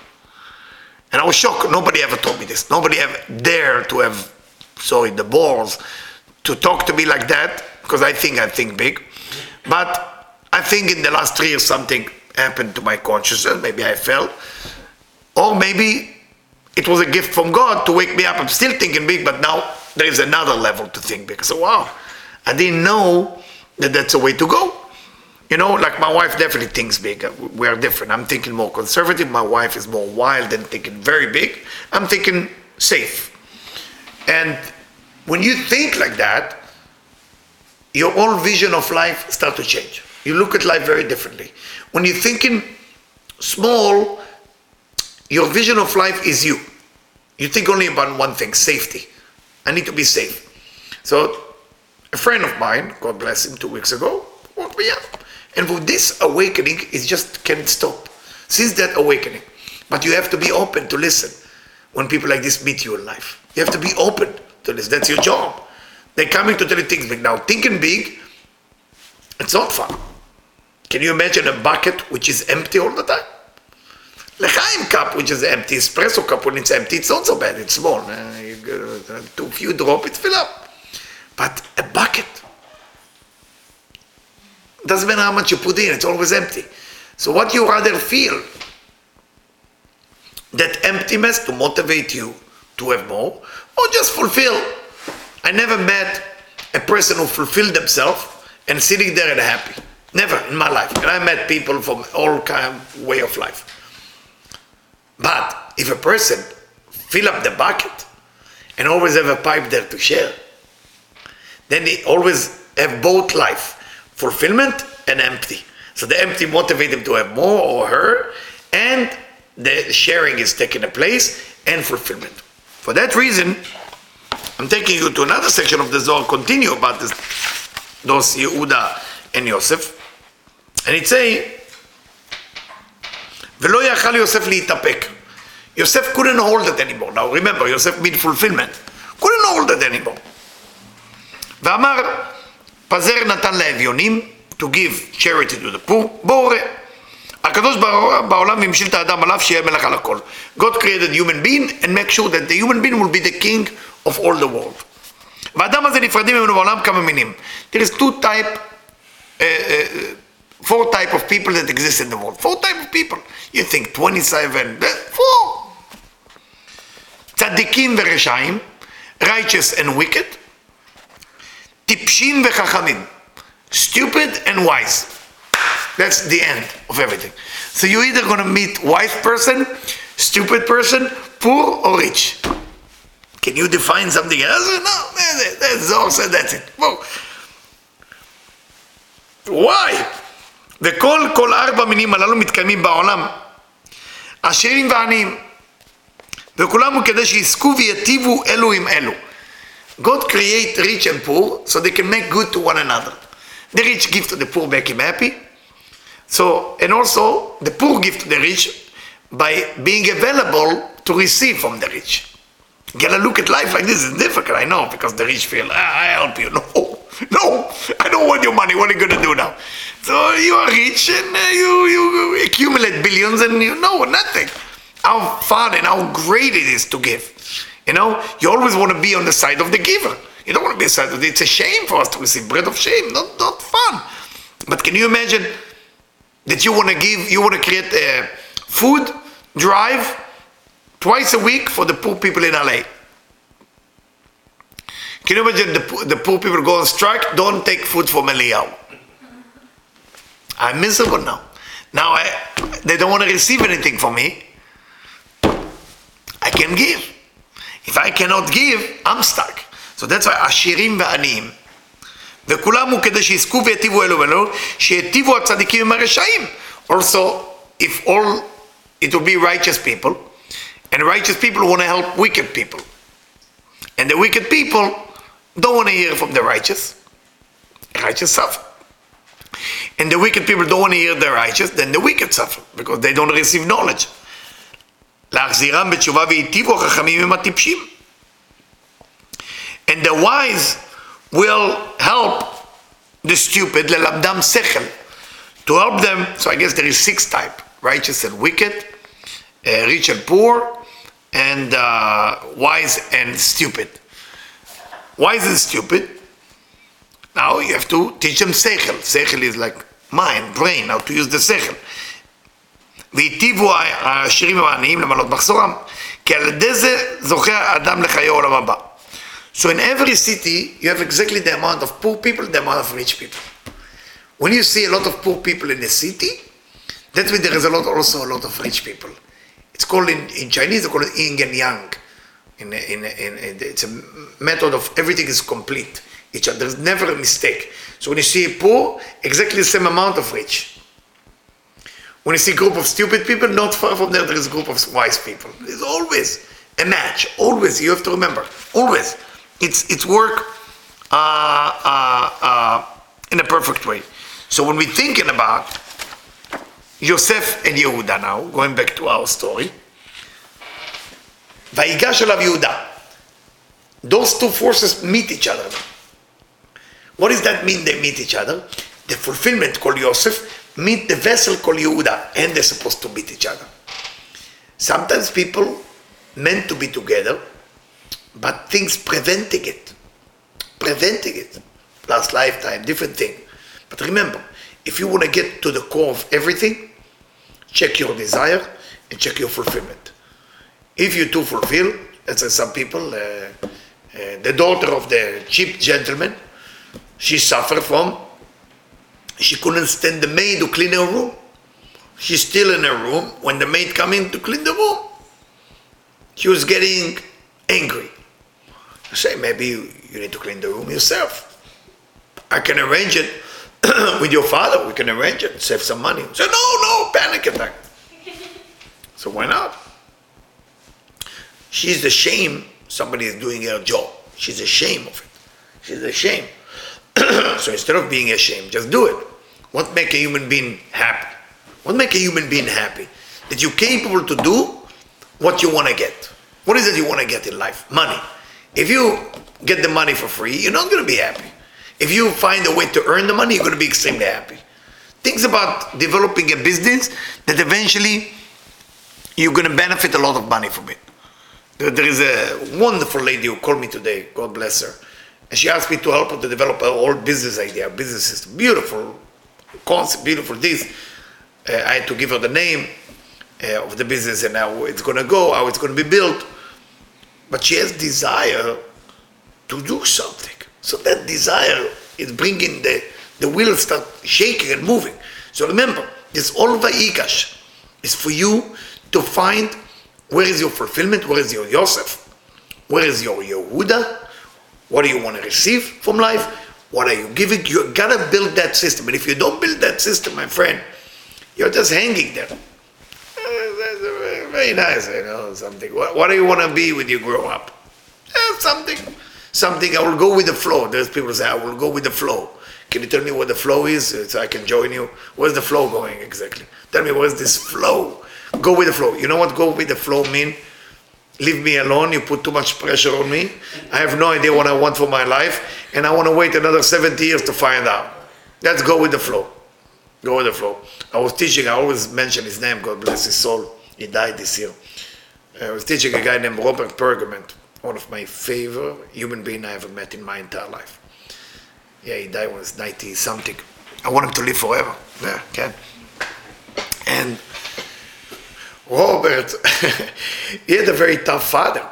And I was shocked. Nobody ever told me this. Nobody ever dared to have, sorry, the balls to talk to me like that because I think I think big. But I think in the last three years something happened to my consciousness. Maybe I fell. Or maybe it was a gift from God to wake me up. I'm still thinking big, but now there is another level to think big. So, wow, I didn't know that that's a way to go. You know, like my wife definitely thinks big. Uh, we are different. I'm thinking more conservative. My wife is more wild and thinking very big. I'm thinking safe. And when you think like that, your whole vision of life start to change. You look at life very differently. When you're thinking small, your vision of life is you. You think only about one thing, safety. I need to be safe. So a friend of mine, God bless him, two weeks ago, woke me up. And with this awakening, it just can't stop. Since that awakening. But you have to be open to listen when people like this meet you in life. You have to be open to this. That's your job. They're coming to tell you things big. Now, thinking big, it's not fun. Can you imagine a bucket which is empty all the time? L'chaim cup, which is empty, espresso cup when it's empty, it's not so bad. It's small. Uh, you, uh, too few drop, it fill up. But a bucket doesn't matter how much you put in; it's always empty. So, what you rather feel? That emptiness to motivate you to have more, or just fulfill. I never met a person who fulfilled themselves and sitting there and happy. Never in my life. And I met people from all kind way of life. But if a person fill up the bucket and always have a pipe there to share, then he always have both life, fulfillment and empty. So the empty motivate him to have more or her, and the sharing is taking a place and fulfillment. For that reason, I'm taking you to another section of the Zohar, continue about this, those Yehuda and Yosef. And it say, ולא יכל יוסף להתאפק. Yosef couldn't hold it anymore. Now remember, Yosef mean fulfillment. couldn't hold it anymore. ואמר, פזר נתן לאביונים, to give charity to the poor, בורא. הקדוש בעולם המשיל את האדם עליו שיהיה מלך על הכל. God created human being and make sure that the human being will be the king of all the world. והאדם הזה נפרדים ממנו בעולם כמה מינים. There is two type, uh, uh, four type of people that exist in the world. Four type of people. You think 27, four. צדיקים ורשעים, righteous and wicked, טיפשים וחכמים, stupid and wise. That's the end of everything. So you're either to meet wise person, stupid person, poor or rich. Can you define something else? No, that's all said, that's it. Whoa. Why? וכל כל ארבע מינים הללו מתקיימים בעולם, עשירים ועניים, וכולם הוא כדי שיזכו ויטיבו אלו עם אלו. God create rich and poor so they can make good to one another. The rich give to the poor, make him happy. So, and also the poor give to the rich by being available to receive from the rich. You gotta look at life like this. It's difficult, I know, because the rich feel, ah, I help you. No, no, I don't want your money. What are you gonna do now? So you are rich and uh, you, you accumulate billions and you know nothing. How fun and how great it is to give. You know, you always want to be on the side of the giver. You don't want to be the side of the, it's a shame for us to receive bread of shame, not, not fun. But can you imagine that you want to give, you want to create a food drive twice a week for the poor people in LA? Can you imagine the, the poor people go on strike? Don't take food from Eliyahu. I'm miserable now. Now I, they don't want to receive anything from me. I can give. If I cannot give, I'm stuck. So that's why עשירים ועניים, וכולם הוא כדי שיזכו ויטיבו אלו ואלו, שיטיבו הצדיקים עם הרשעים. Also, if all, it will be righteous people, and righteous people want to help wicked people. And the wicked people don't want to hear from the righteous. Righteous suffer. And the wicked people don't want to hear the righteous, then the wicked suffer, because they don't receive knowledge. להחזירם בתשובה והיטיבו החכמים עם הטיפשים. And the wise will help the stupid, ללמדם שכל. To help them, so I guess there is six type, righteous and wicked, uh, rich and poor, and uh, wise and stupid. Wise and stupid, now you have to teach them sechel. Sechel is like mind, brain, how to use the sechel. והיטיבו העשירים והעניים למלות מחסורם, כי על ידי זה זוכה האדם לחיי העולם הבא. So in every city you have exactly the amount of poor people, the amount of rich people. When you see a lot of poor people in the city, that means there is a lot, also a lot of rich people. It's called in, in Chinese, they call it yin and yang. In, in, in, in, it's a method of everything is complete. Each other. There's never a mistake. So when you see a poor, exactly the same amount of rich. When you see a group of stupid people, not far from there, there is a group of wise people. It's always a match. Always, you have to remember. Always, it's it's work uh, uh, uh, in a perfect way. So when we're thinking about Yosef and Yehuda now, going back to our story, Vayigash of Yehuda. Those two forces meet each other. What does that mean? They meet each other. The fulfillment called Yosef meet the vessel called Yehuda and they're supposed to meet each other. Sometimes people meant to be together, but things preventing it. Preventing it. Last lifetime, different thing. But remember, if you want to get to the core of everything, check your desire and check your fulfillment. If you too fulfill, as some people, uh, uh, the daughter of the cheap gentleman, she suffered from, she couldn't stand the maid to clean her room. She's still in her room when the maid come in to clean the room. She was getting angry. I say, maybe you, need to clean the room yourself. I can arrange it with your father. We can arrange it, save some money. Say, no, no, panic attack. So why not? She's ashamed somebody is doing her job. She's ashamed of it. She's ashamed. so instead of being ashamed, just do it. What make a human being happy? What make a human being happy? That you're capable to do what you want to get. What is it you want to get in life? Money. If you get the money for free, you're not going to be happy. If you find a way to earn the money, you're going to be extremely happy. Things about developing a business that eventually you're going to benefit a lot of money from it. There, there is a wonderful lady who called me today, God bless her, and she asked me to help her to develop her whole business idea, business system. Beautiful concept, beautiful this. Uh, I had to give her the name uh, of the business and how it's going to go, how it's going to be built. But she has desire to do something. So that desire is bringing the, the wheels start shaking and moving. So remember, this all Vayigash is for you to find where is your fulfillment, where is your Yosef, where is your Yehuda, what do you want to receive from life, what are you giving? You gotta build that system. And if you don't build that system, my friend, you're just hanging there. Uh, Very nice, you know, something. What, what do you want to be when you grow up? Eh, something something, I will go with the flow. There's people say, I will go with the flow. Can you tell me what the flow is so I can join you? Where's the flow going exactly? Tell me, where's this flow? Go with the flow. You know what go with the flow mean? Leave me alone. You put too much pressure on me. I have no idea what I want for my life, and I want to wait another 70 years to find out. Let's go with the flow. Go with the flow. I was teaching, I always mention his name, God bless his soul. He died this year. I was teaching a guy named Robert Pergament one of my favorite human being I ever met in my entire life. Yeah, he died when he was 90 something. I want him to live forever. Yeah, can. And Robert, he had a very tough father,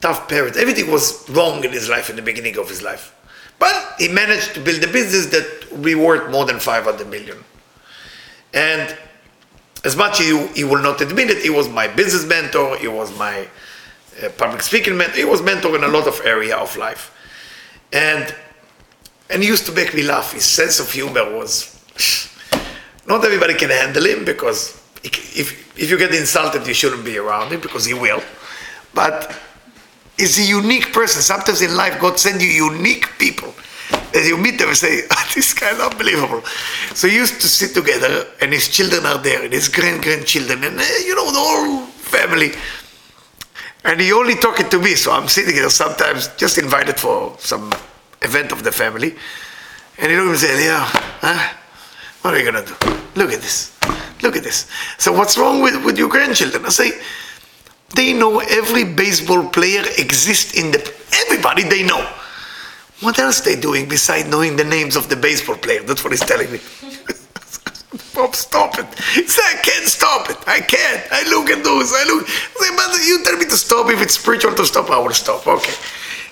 tough parents. Everything was wrong in his life in the beginning of his life. But he managed to build a business that would be worth more than 500 million. And as much as he, he will not admit it, he was my business mentor, he was my uh, public speaking mentor. He was mentor in a lot of area of life, and and he used to make me laugh. His sense of humor was not everybody can handle him because if if you get insulted, you shouldn't be around him because he will. But he's a unique person. Sometimes in life, God sends you unique people. And you meet them and say, oh, this guy is unbelievable. So he used to sit together, and his children are there, and his grand grandchildren, and uh, you know the whole family and he only talking to me, so I'm sitting here sometimes just invited for some event of the family. And he looked and said, Yeah, huh? What are you gonna do? Look at this. Look at this. So what's wrong with, with your grandchildren? I say, they know every baseball player exists in the everybody they know. What else they doing besides knowing the names of the baseball player? That's what he's telling me. Bob, stop it. He I can't stop it. I can't. I look at those. I look. I say, but you tell me to stop. If it's spiritual to stop, I will stop. Okay.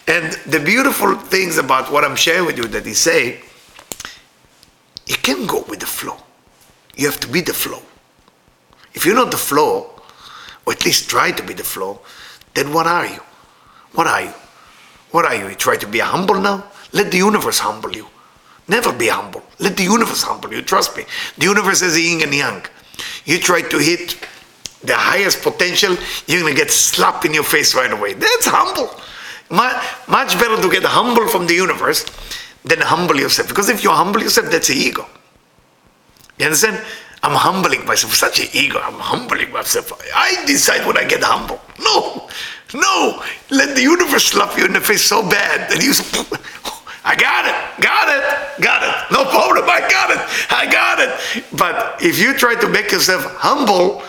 And the beautiful things about what I'm sharing with you that he say, you can't go with the flow. You have to be the flow. If you're not the flow, or at least try to be the flow, then what are you? What are you? What are you? You try to be humble now? Let the universe humble you. Never be humble. Let the universe humble you. Trust me. The universe is yin and yang. You try to hit the highest potential, you're gonna get slapped in your face right away. That's humble. Much better to get humble from the universe than humble yourself. Because if you humble yourself, that's ego. You understand? I'm humbling myself. Such an ego. I'm humbling myself. I decide when I get humble. No, no. Let the universe slap you in the face so bad that you I got it, got it, got it. No problem. I got it. I got it. But if you try to make yourself humble,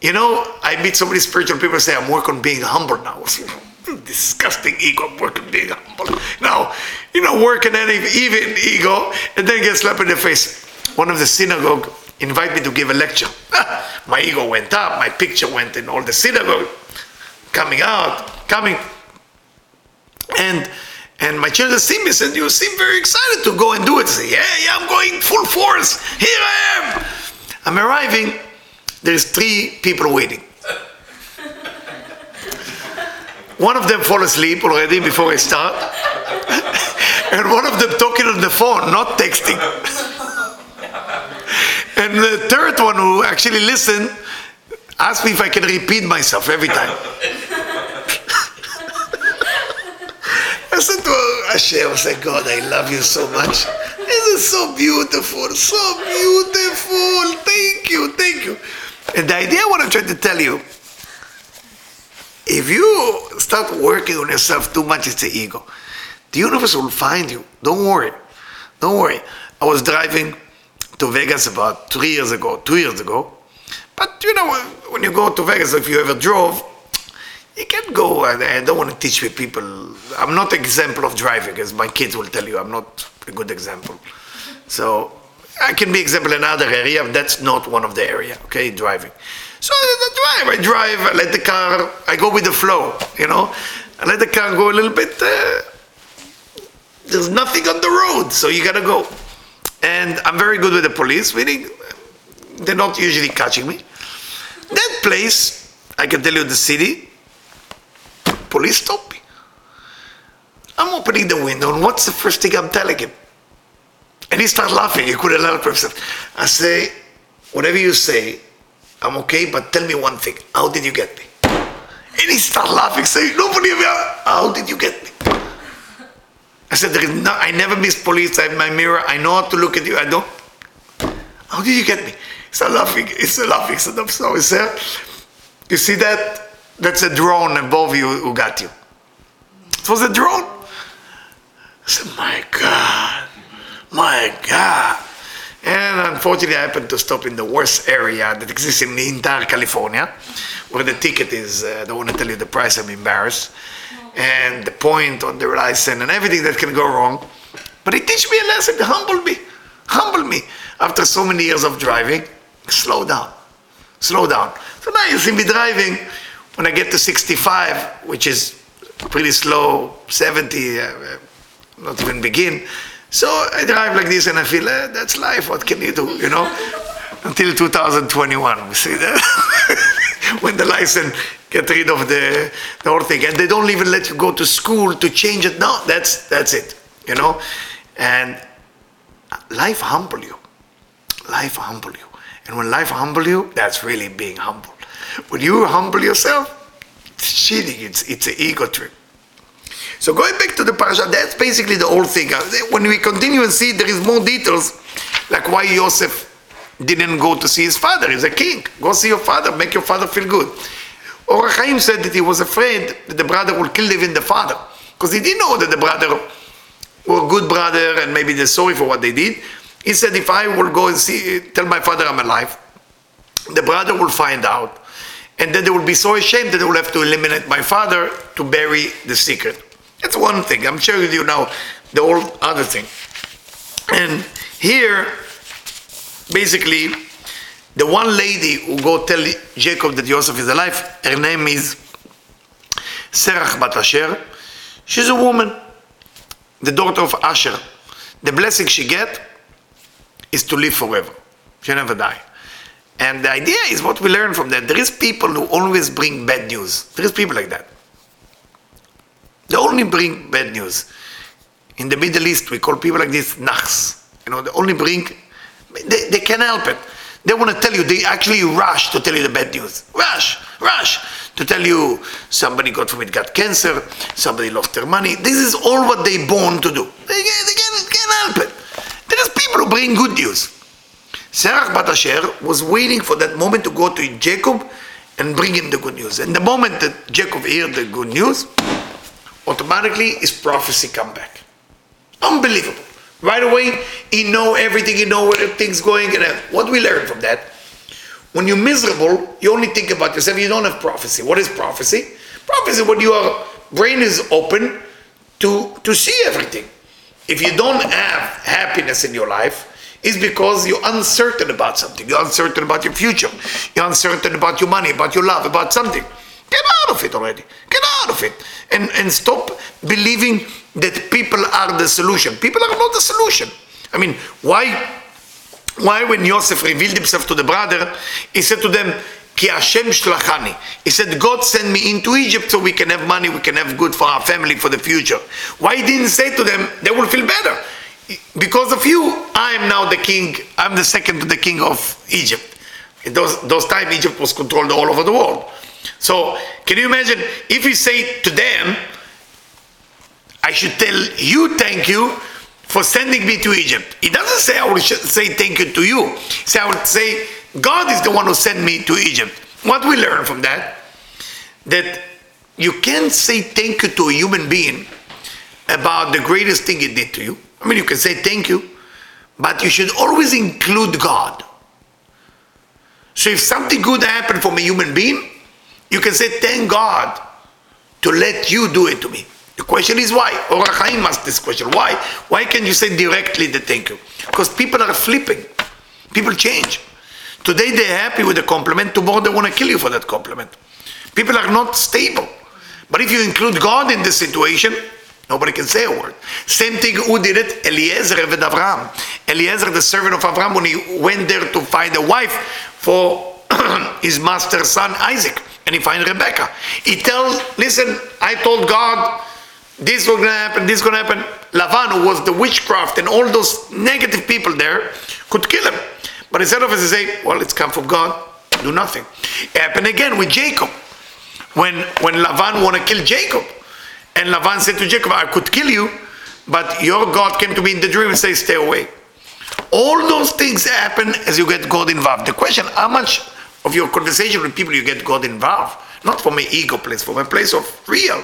you know, I meet so many spiritual people say, I'm working on being humble now. Disgusting ego, I'm working being humble. Now, you know, working any even ego and then get slapped in the face. One of the synagogue invite me to give a lecture. my ego went up, my picture went in all the synagogue, coming out, coming. And and my children see me said, You seem very excited to go and do it. Say, Yeah, yeah, I'm going full force. Here I am. I'm arriving. There's three people waiting. One of them fall asleep already before I start. and one of them talking on the phone, not texting. And the third one who actually listened asked me if I can repeat myself every time. I said to Hashem, I said, God, I love you so much. This is so beautiful, so beautiful. Thank you, thank you. And the idea what I'm trying to tell you, if you start working on yourself too much, it's the ego. The universe will find you. Don't worry. Don't worry. I was driving to Vegas about three years ago, two years ago. But you know, when you go to Vegas, if you ever drove, you can't go. I don't want to teach people. I'm not example of driving, as my kids will tell you. I'm not a good example. So I can be example in another area. That's not one of the area. Okay, driving. So I drive. I drive. I let the car. I go with the flow. You know, I let the car go a little bit. Uh, there's nothing on the road, so you gotta go. And I'm very good with the police, meaning they're not usually catching me. That place, I can tell you the city, police stop me. I'm opening the window, and what's the first thing I'm telling him? And he started laughing. He couldn't help himself. I say, whatever you say, I'm okay, but tell me one thing. How did you get me? And he started laughing, saying, nobody how did you get me? I said, there is no, I never miss police. I have my mirror. I know how to look at you. I don't. How did you get me? He's laughing. He's laughing. He said, I'm sorry, sir. You see that? That's a drone above you who got you. It was a drone. I said, my God, my God. And unfortunately, I happened to stop in the worst area that exists in the entire California, where the ticket is, uh, I don't want to tell you the price, I'm embarrassed, and the point on the license and everything that can go wrong. But it teach me a lesson, humble me, humble me. After so many years of driving, slow down, slow down. So now you see me driving, when I get to 65, which is pretty slow, 70, uh, not even begin, so I drive like this and I feel, eh, that's life, what can you do, you know? Until 2021, we see that. when the license get rid of the, the whole thing. And they don't even let you go to school to change it. No, that's, that's it, you know? And life humble you. Life humble you. And when life humble you, that's really being humble. When you humble yourself, it's cheating, it's, it's an ego trip. So going back to the parasha, that's basically the whole thing. When we continue and see, there is more details, like why Joseph didn't go to see his father. He's a king. Go see your father, make your father feel good. Or Chaim said that he was afraid that the brother would kill even the father, because he didn't know that the brother were a good brother and maybe they're sorry for what they did. He said, if I will go and see, tell my father I'm alive, the brother will find out, and then they will be so ashamed that they will have to eliminate my father to bury the secret. That's one thing. I'm sharing with you now the whole other thing. And here, basically, the one lady who go tell Jacob that Joseph is alive, her name is Serach Bat Asher. She's a woman, the daughter of Asher. The blessing she get, is to live forever. She never die. And the idea is what we learn from that. There is people who always bring bad news. There is people like that. They only bring bad news. In the Middle East, we call people like this nachs. You know, they only bring, they, they can't help it. They want to tell you, they actually rush to tell you the bad news. Rush, rush to tell you somebody, God forbid, got cancer, somebody lost their money. This is all what they born to do. They, they can't, can't help it. There is people who bring good news. Sarah Bat was waiting for that moment to go to Jacob and bring him the good news. And the moment that Jacob heard the good news, automatically his prophecy come back. Unbelievable. Right away, he know everything, he know where things going. And uh, what we learn from that, when you're miserable, you only think about yourself. You don't have prophecy. What is prophecy? Prophecy when your brain is open to to see everything. If you don't have happiness in your life, is because you're uncertain about something. You're uncertain about your future. You're uncertain about your money, about your love, about something. Get out of it already. Get out of it. And, and stop believing that people are the solution. People are not the solution. I mean, why, why when Yosef revealed himself to the brother, he said to them, Ki Hashem shlachani. He said, God sent me into Egypt so we can have money, we can have good for our family for the future. Why he didn't say to them, they will feel better? because of you, I am now the king. I'm the second to the king of Egypt. In those those times, Egypt was controlled all over the world. So, can you imagine if you say to them, "I should tell you thank you for sending me to Egypt"? He doesn't say, "I will say thank you to you." He say, "I would say God is the one who sent me to Egypt." What we learn from that, that you can't say thank you to a human being about the greatest thing he did to you I mean, you can say thank you, but you should always include God. So if something good happened from a human being, you can say thank God to let you do it to me. The question is why? Or asked this question. Why? Why can't you say directly the thank you? Because people are flipping. People change. Today they're happy with the compliment, tomorrow they want to kill you for that compliment. People are not stable. But if you include God in this situation, Nobody can say a word. Same thing, who did it? Eliezer with Abraham. Eliezer, the servant of Abraham, when he went there to find a wife for his master's son Isaac, and he find Rebecca. He tells, listen, I told God this was going to happen, this is going to happen. Lavan, who was the witchcraft and all those negative people there, could kill him. But instead of it, he say, well, it's come from God, do nothing. It happened again with Jacob. When, when Lavan want to kill Jacob, and Lavan said to Jacob, I could kill you, but your God came to me in the dream and said, stay away. All those things happen as you get God involved. The question, how much of your conversation with people you get God involved? Not from an ego place, from a place of real.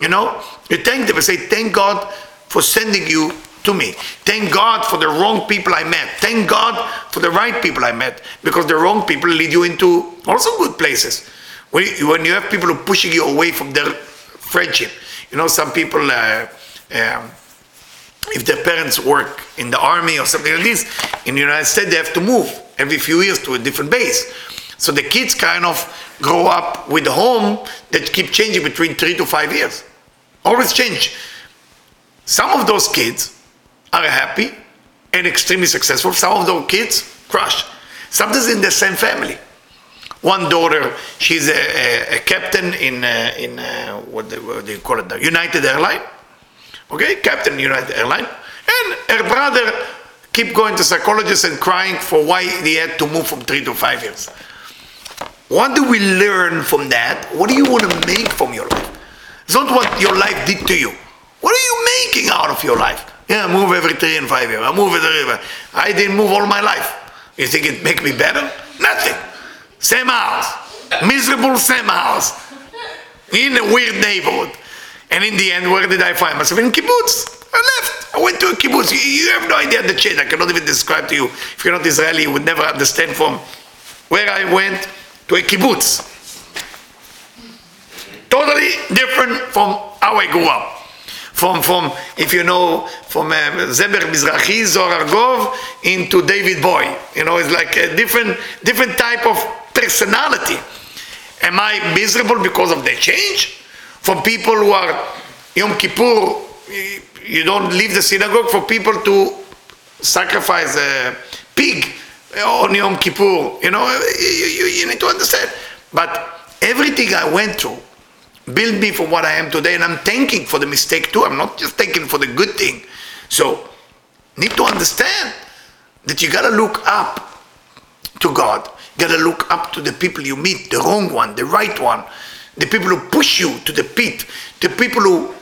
You know, you thank them and say, thank God for sending you to me. Thank God for the wrong people I met. Thank God for the right people I met. Because the wrong people lead you into also good places. When you have people who pushing you away from their friendship, you know, some people, uh, um, if their parents work in the army or something like this, in the United States, they have to move every few years to a different base. So the kids kind of grow up with a home that keep changing between three to five years. Always change. Some of those kids are happy and extremely successful. Some of those kids crush. Sometimes in the same family. One daughter, she's a, a, a captain in uh, in uh, what, they, what call it? The United Airline. Okay, captain United Airline, and her brother keep going to psychologists and crying for why he had to move from three to five years. What do we learn from that? What do you want to make from your life? It's not what your life did to you. What are you making out of your life? Yeah, I move every three and five years. I move every river. I didn't move all my life. You think it make me better? Nothing. Same house. Miserable same house. In a weird neighborhood. And in the end, where did I find myself? In kibbutz. I left. I went to a kibbutz. You have no idea the change. I cannot even describe to you. If you're not Israeli, you would never understand from where I went to a kibbutz. Totally different from how I grew up. From, from if you know, from uh, Zeber Mizrahi, Zohar Argov, into David Bowie. You know, it's like a different, different type of personality. Am I miserable because of the change? For people who are Yom Kippur, you don't leave the synagogue for people to sacrifice a pig on Yom Kippur. You know, you, you, you need to understand. But everything I went through built me for what I am today, and I'm thanking for the mistake too. I'm not just thanking for the good thing. So, need to understand that you gotta look up to God. You gotta look up to the people you meet, the wrong one, the right one, the people who push you to the pit, the people who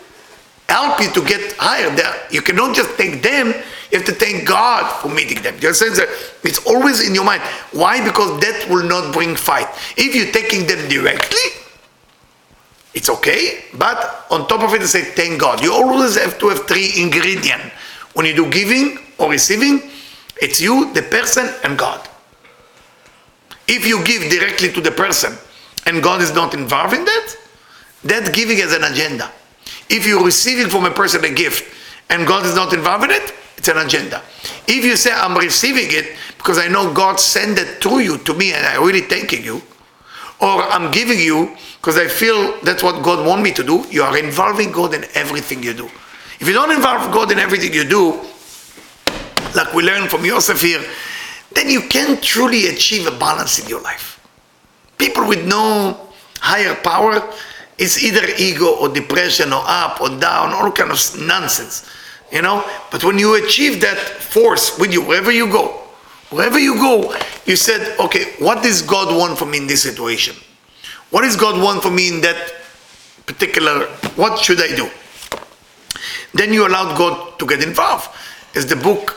help you to get higher. You cannot just take them. You have to thank God for meeting them. You understand that it's always in your mind. Why? Because that will not bring fight. If you're taking them directly, it's okay. But on top of it, say thank God. You always have to have three ingredients when you do giving or receiving. It's you, the person, and God. If you give directly to the person and God is not involved in that, that giving has an agenda. If you're receiving from a person a gift and God is not involved in it, it's an agenda. If you say, I'm receiving it because I know God sent it through you to me and I'm really thanking you, or I'm giving you because I feel that's what God wants me to do, you are involving God in everything you do. If you don't involve God in everything you do, like we learned from Yosef here, then you can truly achieve a balance in your life. People with no higher power, it's either ego or depression or up or down, all kind of nonsense, you know. But when you achieve that force with you, wherever you go, wherever you go, you said, okay, what does God want from me in this situation? What does God want from me in that particular? What should I do? Then you allowed God to get involved. As the book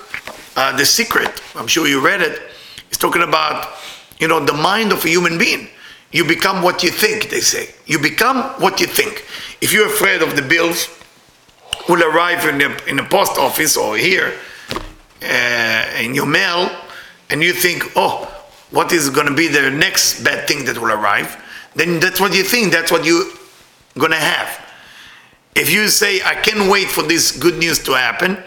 uh, The Secret, I'm sure you read it, it's talking about, you know, the mind of a human being. You become what you think, they say. You become what you think. If you're afraid of the bills will arrive in the, in the post office or here uh, in your mail, and you think, oh, what is going to be the next bad thing that will arrive, then that's what you think, that's what you're going to have. If you say, I can't wait for this good news to happen,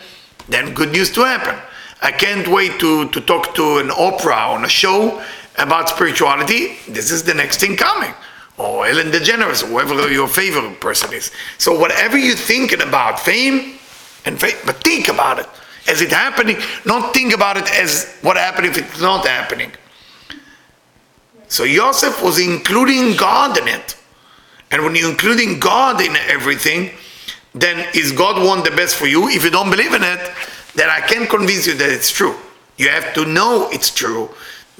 then good news to happen. I can't wait to, to talk to an Oprah on a show about spirituality. This is the next thing coming. Or Ellen DeGeneres, or whoever your favorite person is. So whatever you're thinking about, fame and fame, but think about it as it happening. Not think about it as what happened if it's not happening. So Joseph was including God in it. And when you're including God in everything, then is God want the best for you? If you don't believe in it, then I can't convince you that it's true. You have to know it's true.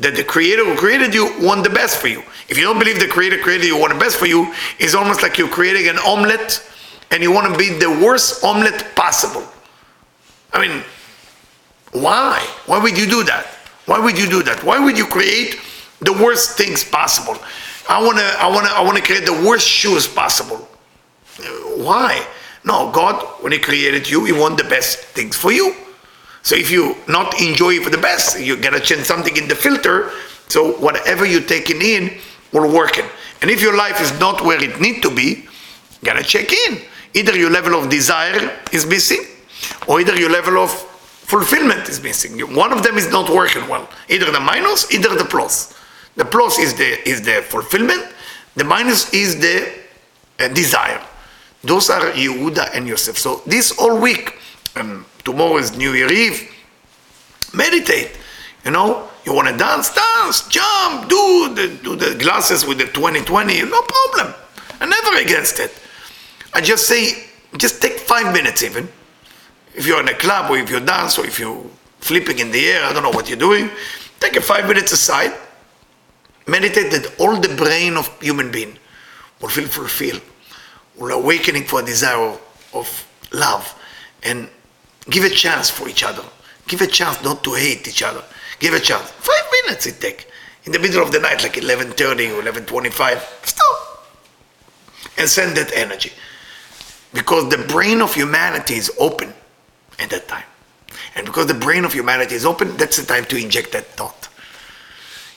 That the creator who created you want the best for you. If you don't believe the creator created you want the best for you, it's almost like you're creating an omelet and you want to be the worst omelet possible. I mean, why? Why would you do that? Why would you do that? Why would you create the worst things possible? I want to I want to I want to create the worst shoes possible. Why? No, God, when He created you, He want the best things for you. So if you not enjoy it for the best, you gotta change something in the filter. So whatever you're taking in will work in. And if your life is not where it need to be, gotta check in. Either your level of desire is missing, or either your level of fulfillment is missing. One of them is not working well. Either the minus, either the plus. The plus is the is the fulfillment. The minus is the uh, desire. Those are Yehuda and Yosef. So this all week, um, tomorrow is New Year Eve. Meditate. You know, you want to dance, dance, jump, do the do the glasses with the 2020. No problem. I'm never against it. I just say, just take five minutes even. If you're in a club or if you dance or if you're flipping in the air, I don't know what you're doing. Take a five minutes aside. Meditate that all the brain of human being will feel fulfilled, will awakening for a desire of, of love, and give a chance for each other. Give a chance not to hate each other. Give a chance. Five minutes it take. In the middle of the night, like 11.30 or 11.25, stop. And send that energy. Because the brain of humanity is open at that time. And because the brain of humanity is open, that's the time to inject that thought.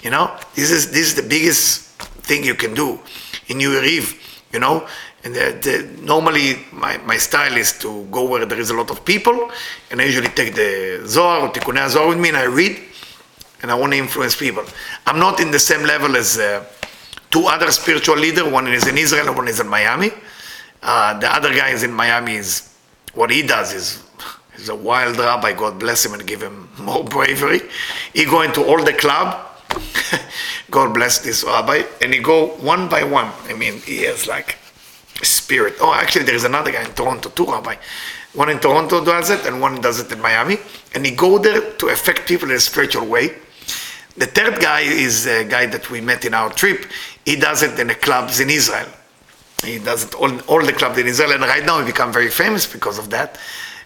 You know, this is this is the biggest thing you can do in New Year Eve. You know, and normally my, my style is to go where there is a lot of people, and I usually take the Zohar or Tikkunei Zohar with me, and I read, and I want to influence people. I'm not in the same level as uh, two other spiritual leaders. One is in Israel, and one is in Miami. Uh, the other guy is in Miami. Is what he does is He's a wild rabbi, God bless him and give him more bravery. He go into all the club. God bless this rabbi. And he go one by one. I mean, he has like spirit. Oh, actually, there is another guy in Toronto, two rabbi. One in Toronto does it, and one does it in Miami. And he go there to affect people in a spiritual way. The third guy is a guy that we met in our trip. He does it in the clubs in Israel. He does it all, all the clubs in Israel, and right now he become very famous because of that.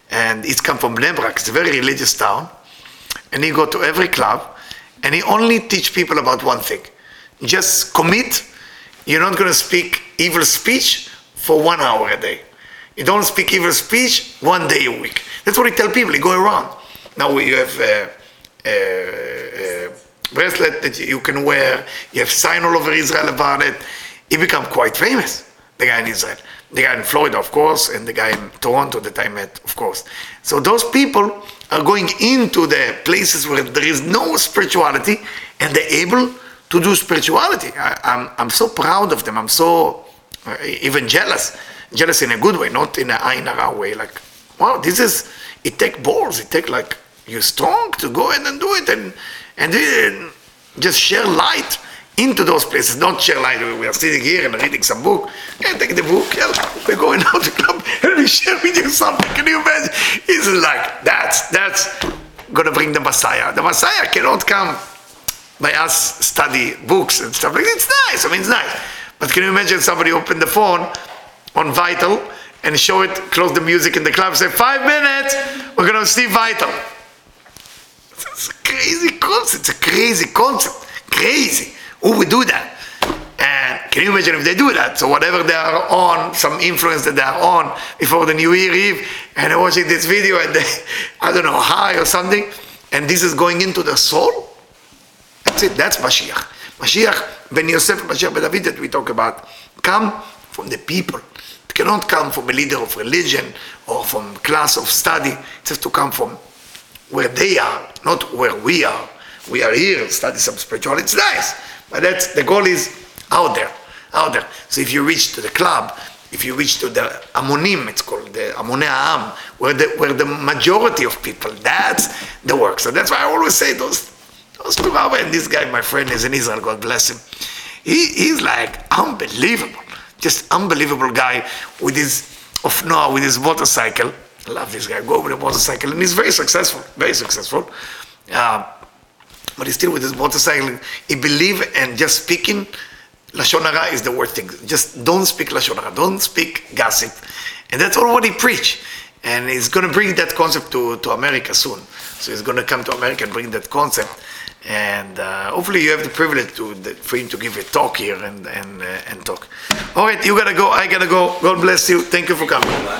And he's come from Bnei. It's a very religious town, and he go to every club, and he only teach people about one thing: just commit. You're not going to speak evil speech for one hour a day. You don't speak evil speech one day a week. That's what he tell people. He go around. Now we have. Uh, uh, uh, bracelet that you can wear. You have sign all over Israel about it. He become quite famous, the guy in Israel. The guy in Florida, of course, and the guy in Toronto that I met, of course. So those people are going into the places where there is no spirituality and they're able to do spirituality. I, I'm, I'm so proud of them. I'm so Uh, even jealous. Jealous in a good way, not in a ayin hara way. Like, wow, this is, it take balls. It take like, you're strong to go ahead and do it and and just share light into those places. Don't share light. We are sitting here and reading some book. Yeah, take the book. Yeah, we're going out to club and we share with you something. Can you imagine? It's like that's that's gonna bring the Messiah. The Messiah cannot come by us study books and stuff like that. It's nice. I mean, it's nice. But can you imagine somebody open the phone on Vital and show it, close the music in the club, say five minutes, we're gonna see Vital. It's a crazy concept. It's a crazy concept. Crazy. Who would do that? And can you imagine if they do that? So whatever they are on, some influence that they are on before the New Year Eve, and they're watching this video and they, I don't know, high or something, and this is going into the soul. That's it. That's Mashiach. Mashiach Ben Yosef, Mashiach Ben David that we talk about, come from the people. It cannot come from a leader of religion or from class of study. It has to come from where they are, not where we are. We are here, study some spirituality. It's nice, but that's the goal is out there, out there. So if you reach to the club, if you reach to the Amonim, it's called the Amone Am, where the where the majority of people, that's the work. So that's why I always say those rabbis and this guy, my friend, is in Israel. God bless him. He he's like unbelievable, just unbelievable guy with his of Noah with his motorcycle. I love this guy. Go with a motorcycle, and he's very successful, very successful. Uh, but he's still with his motorcycle. He believe and just speaking lashon hara is the worst thing. Just don't speak lashon hara. Don't speak gossip, and that's all what he preach. And he's going to bring that concept to, to America soon. So he's going to come to America and bring that concept. And uh, hopefully you have the privilege to for him to give a talk here and and uh, and talk. All right, you gotta go. I gotta go. God bless you. Thank you for coming.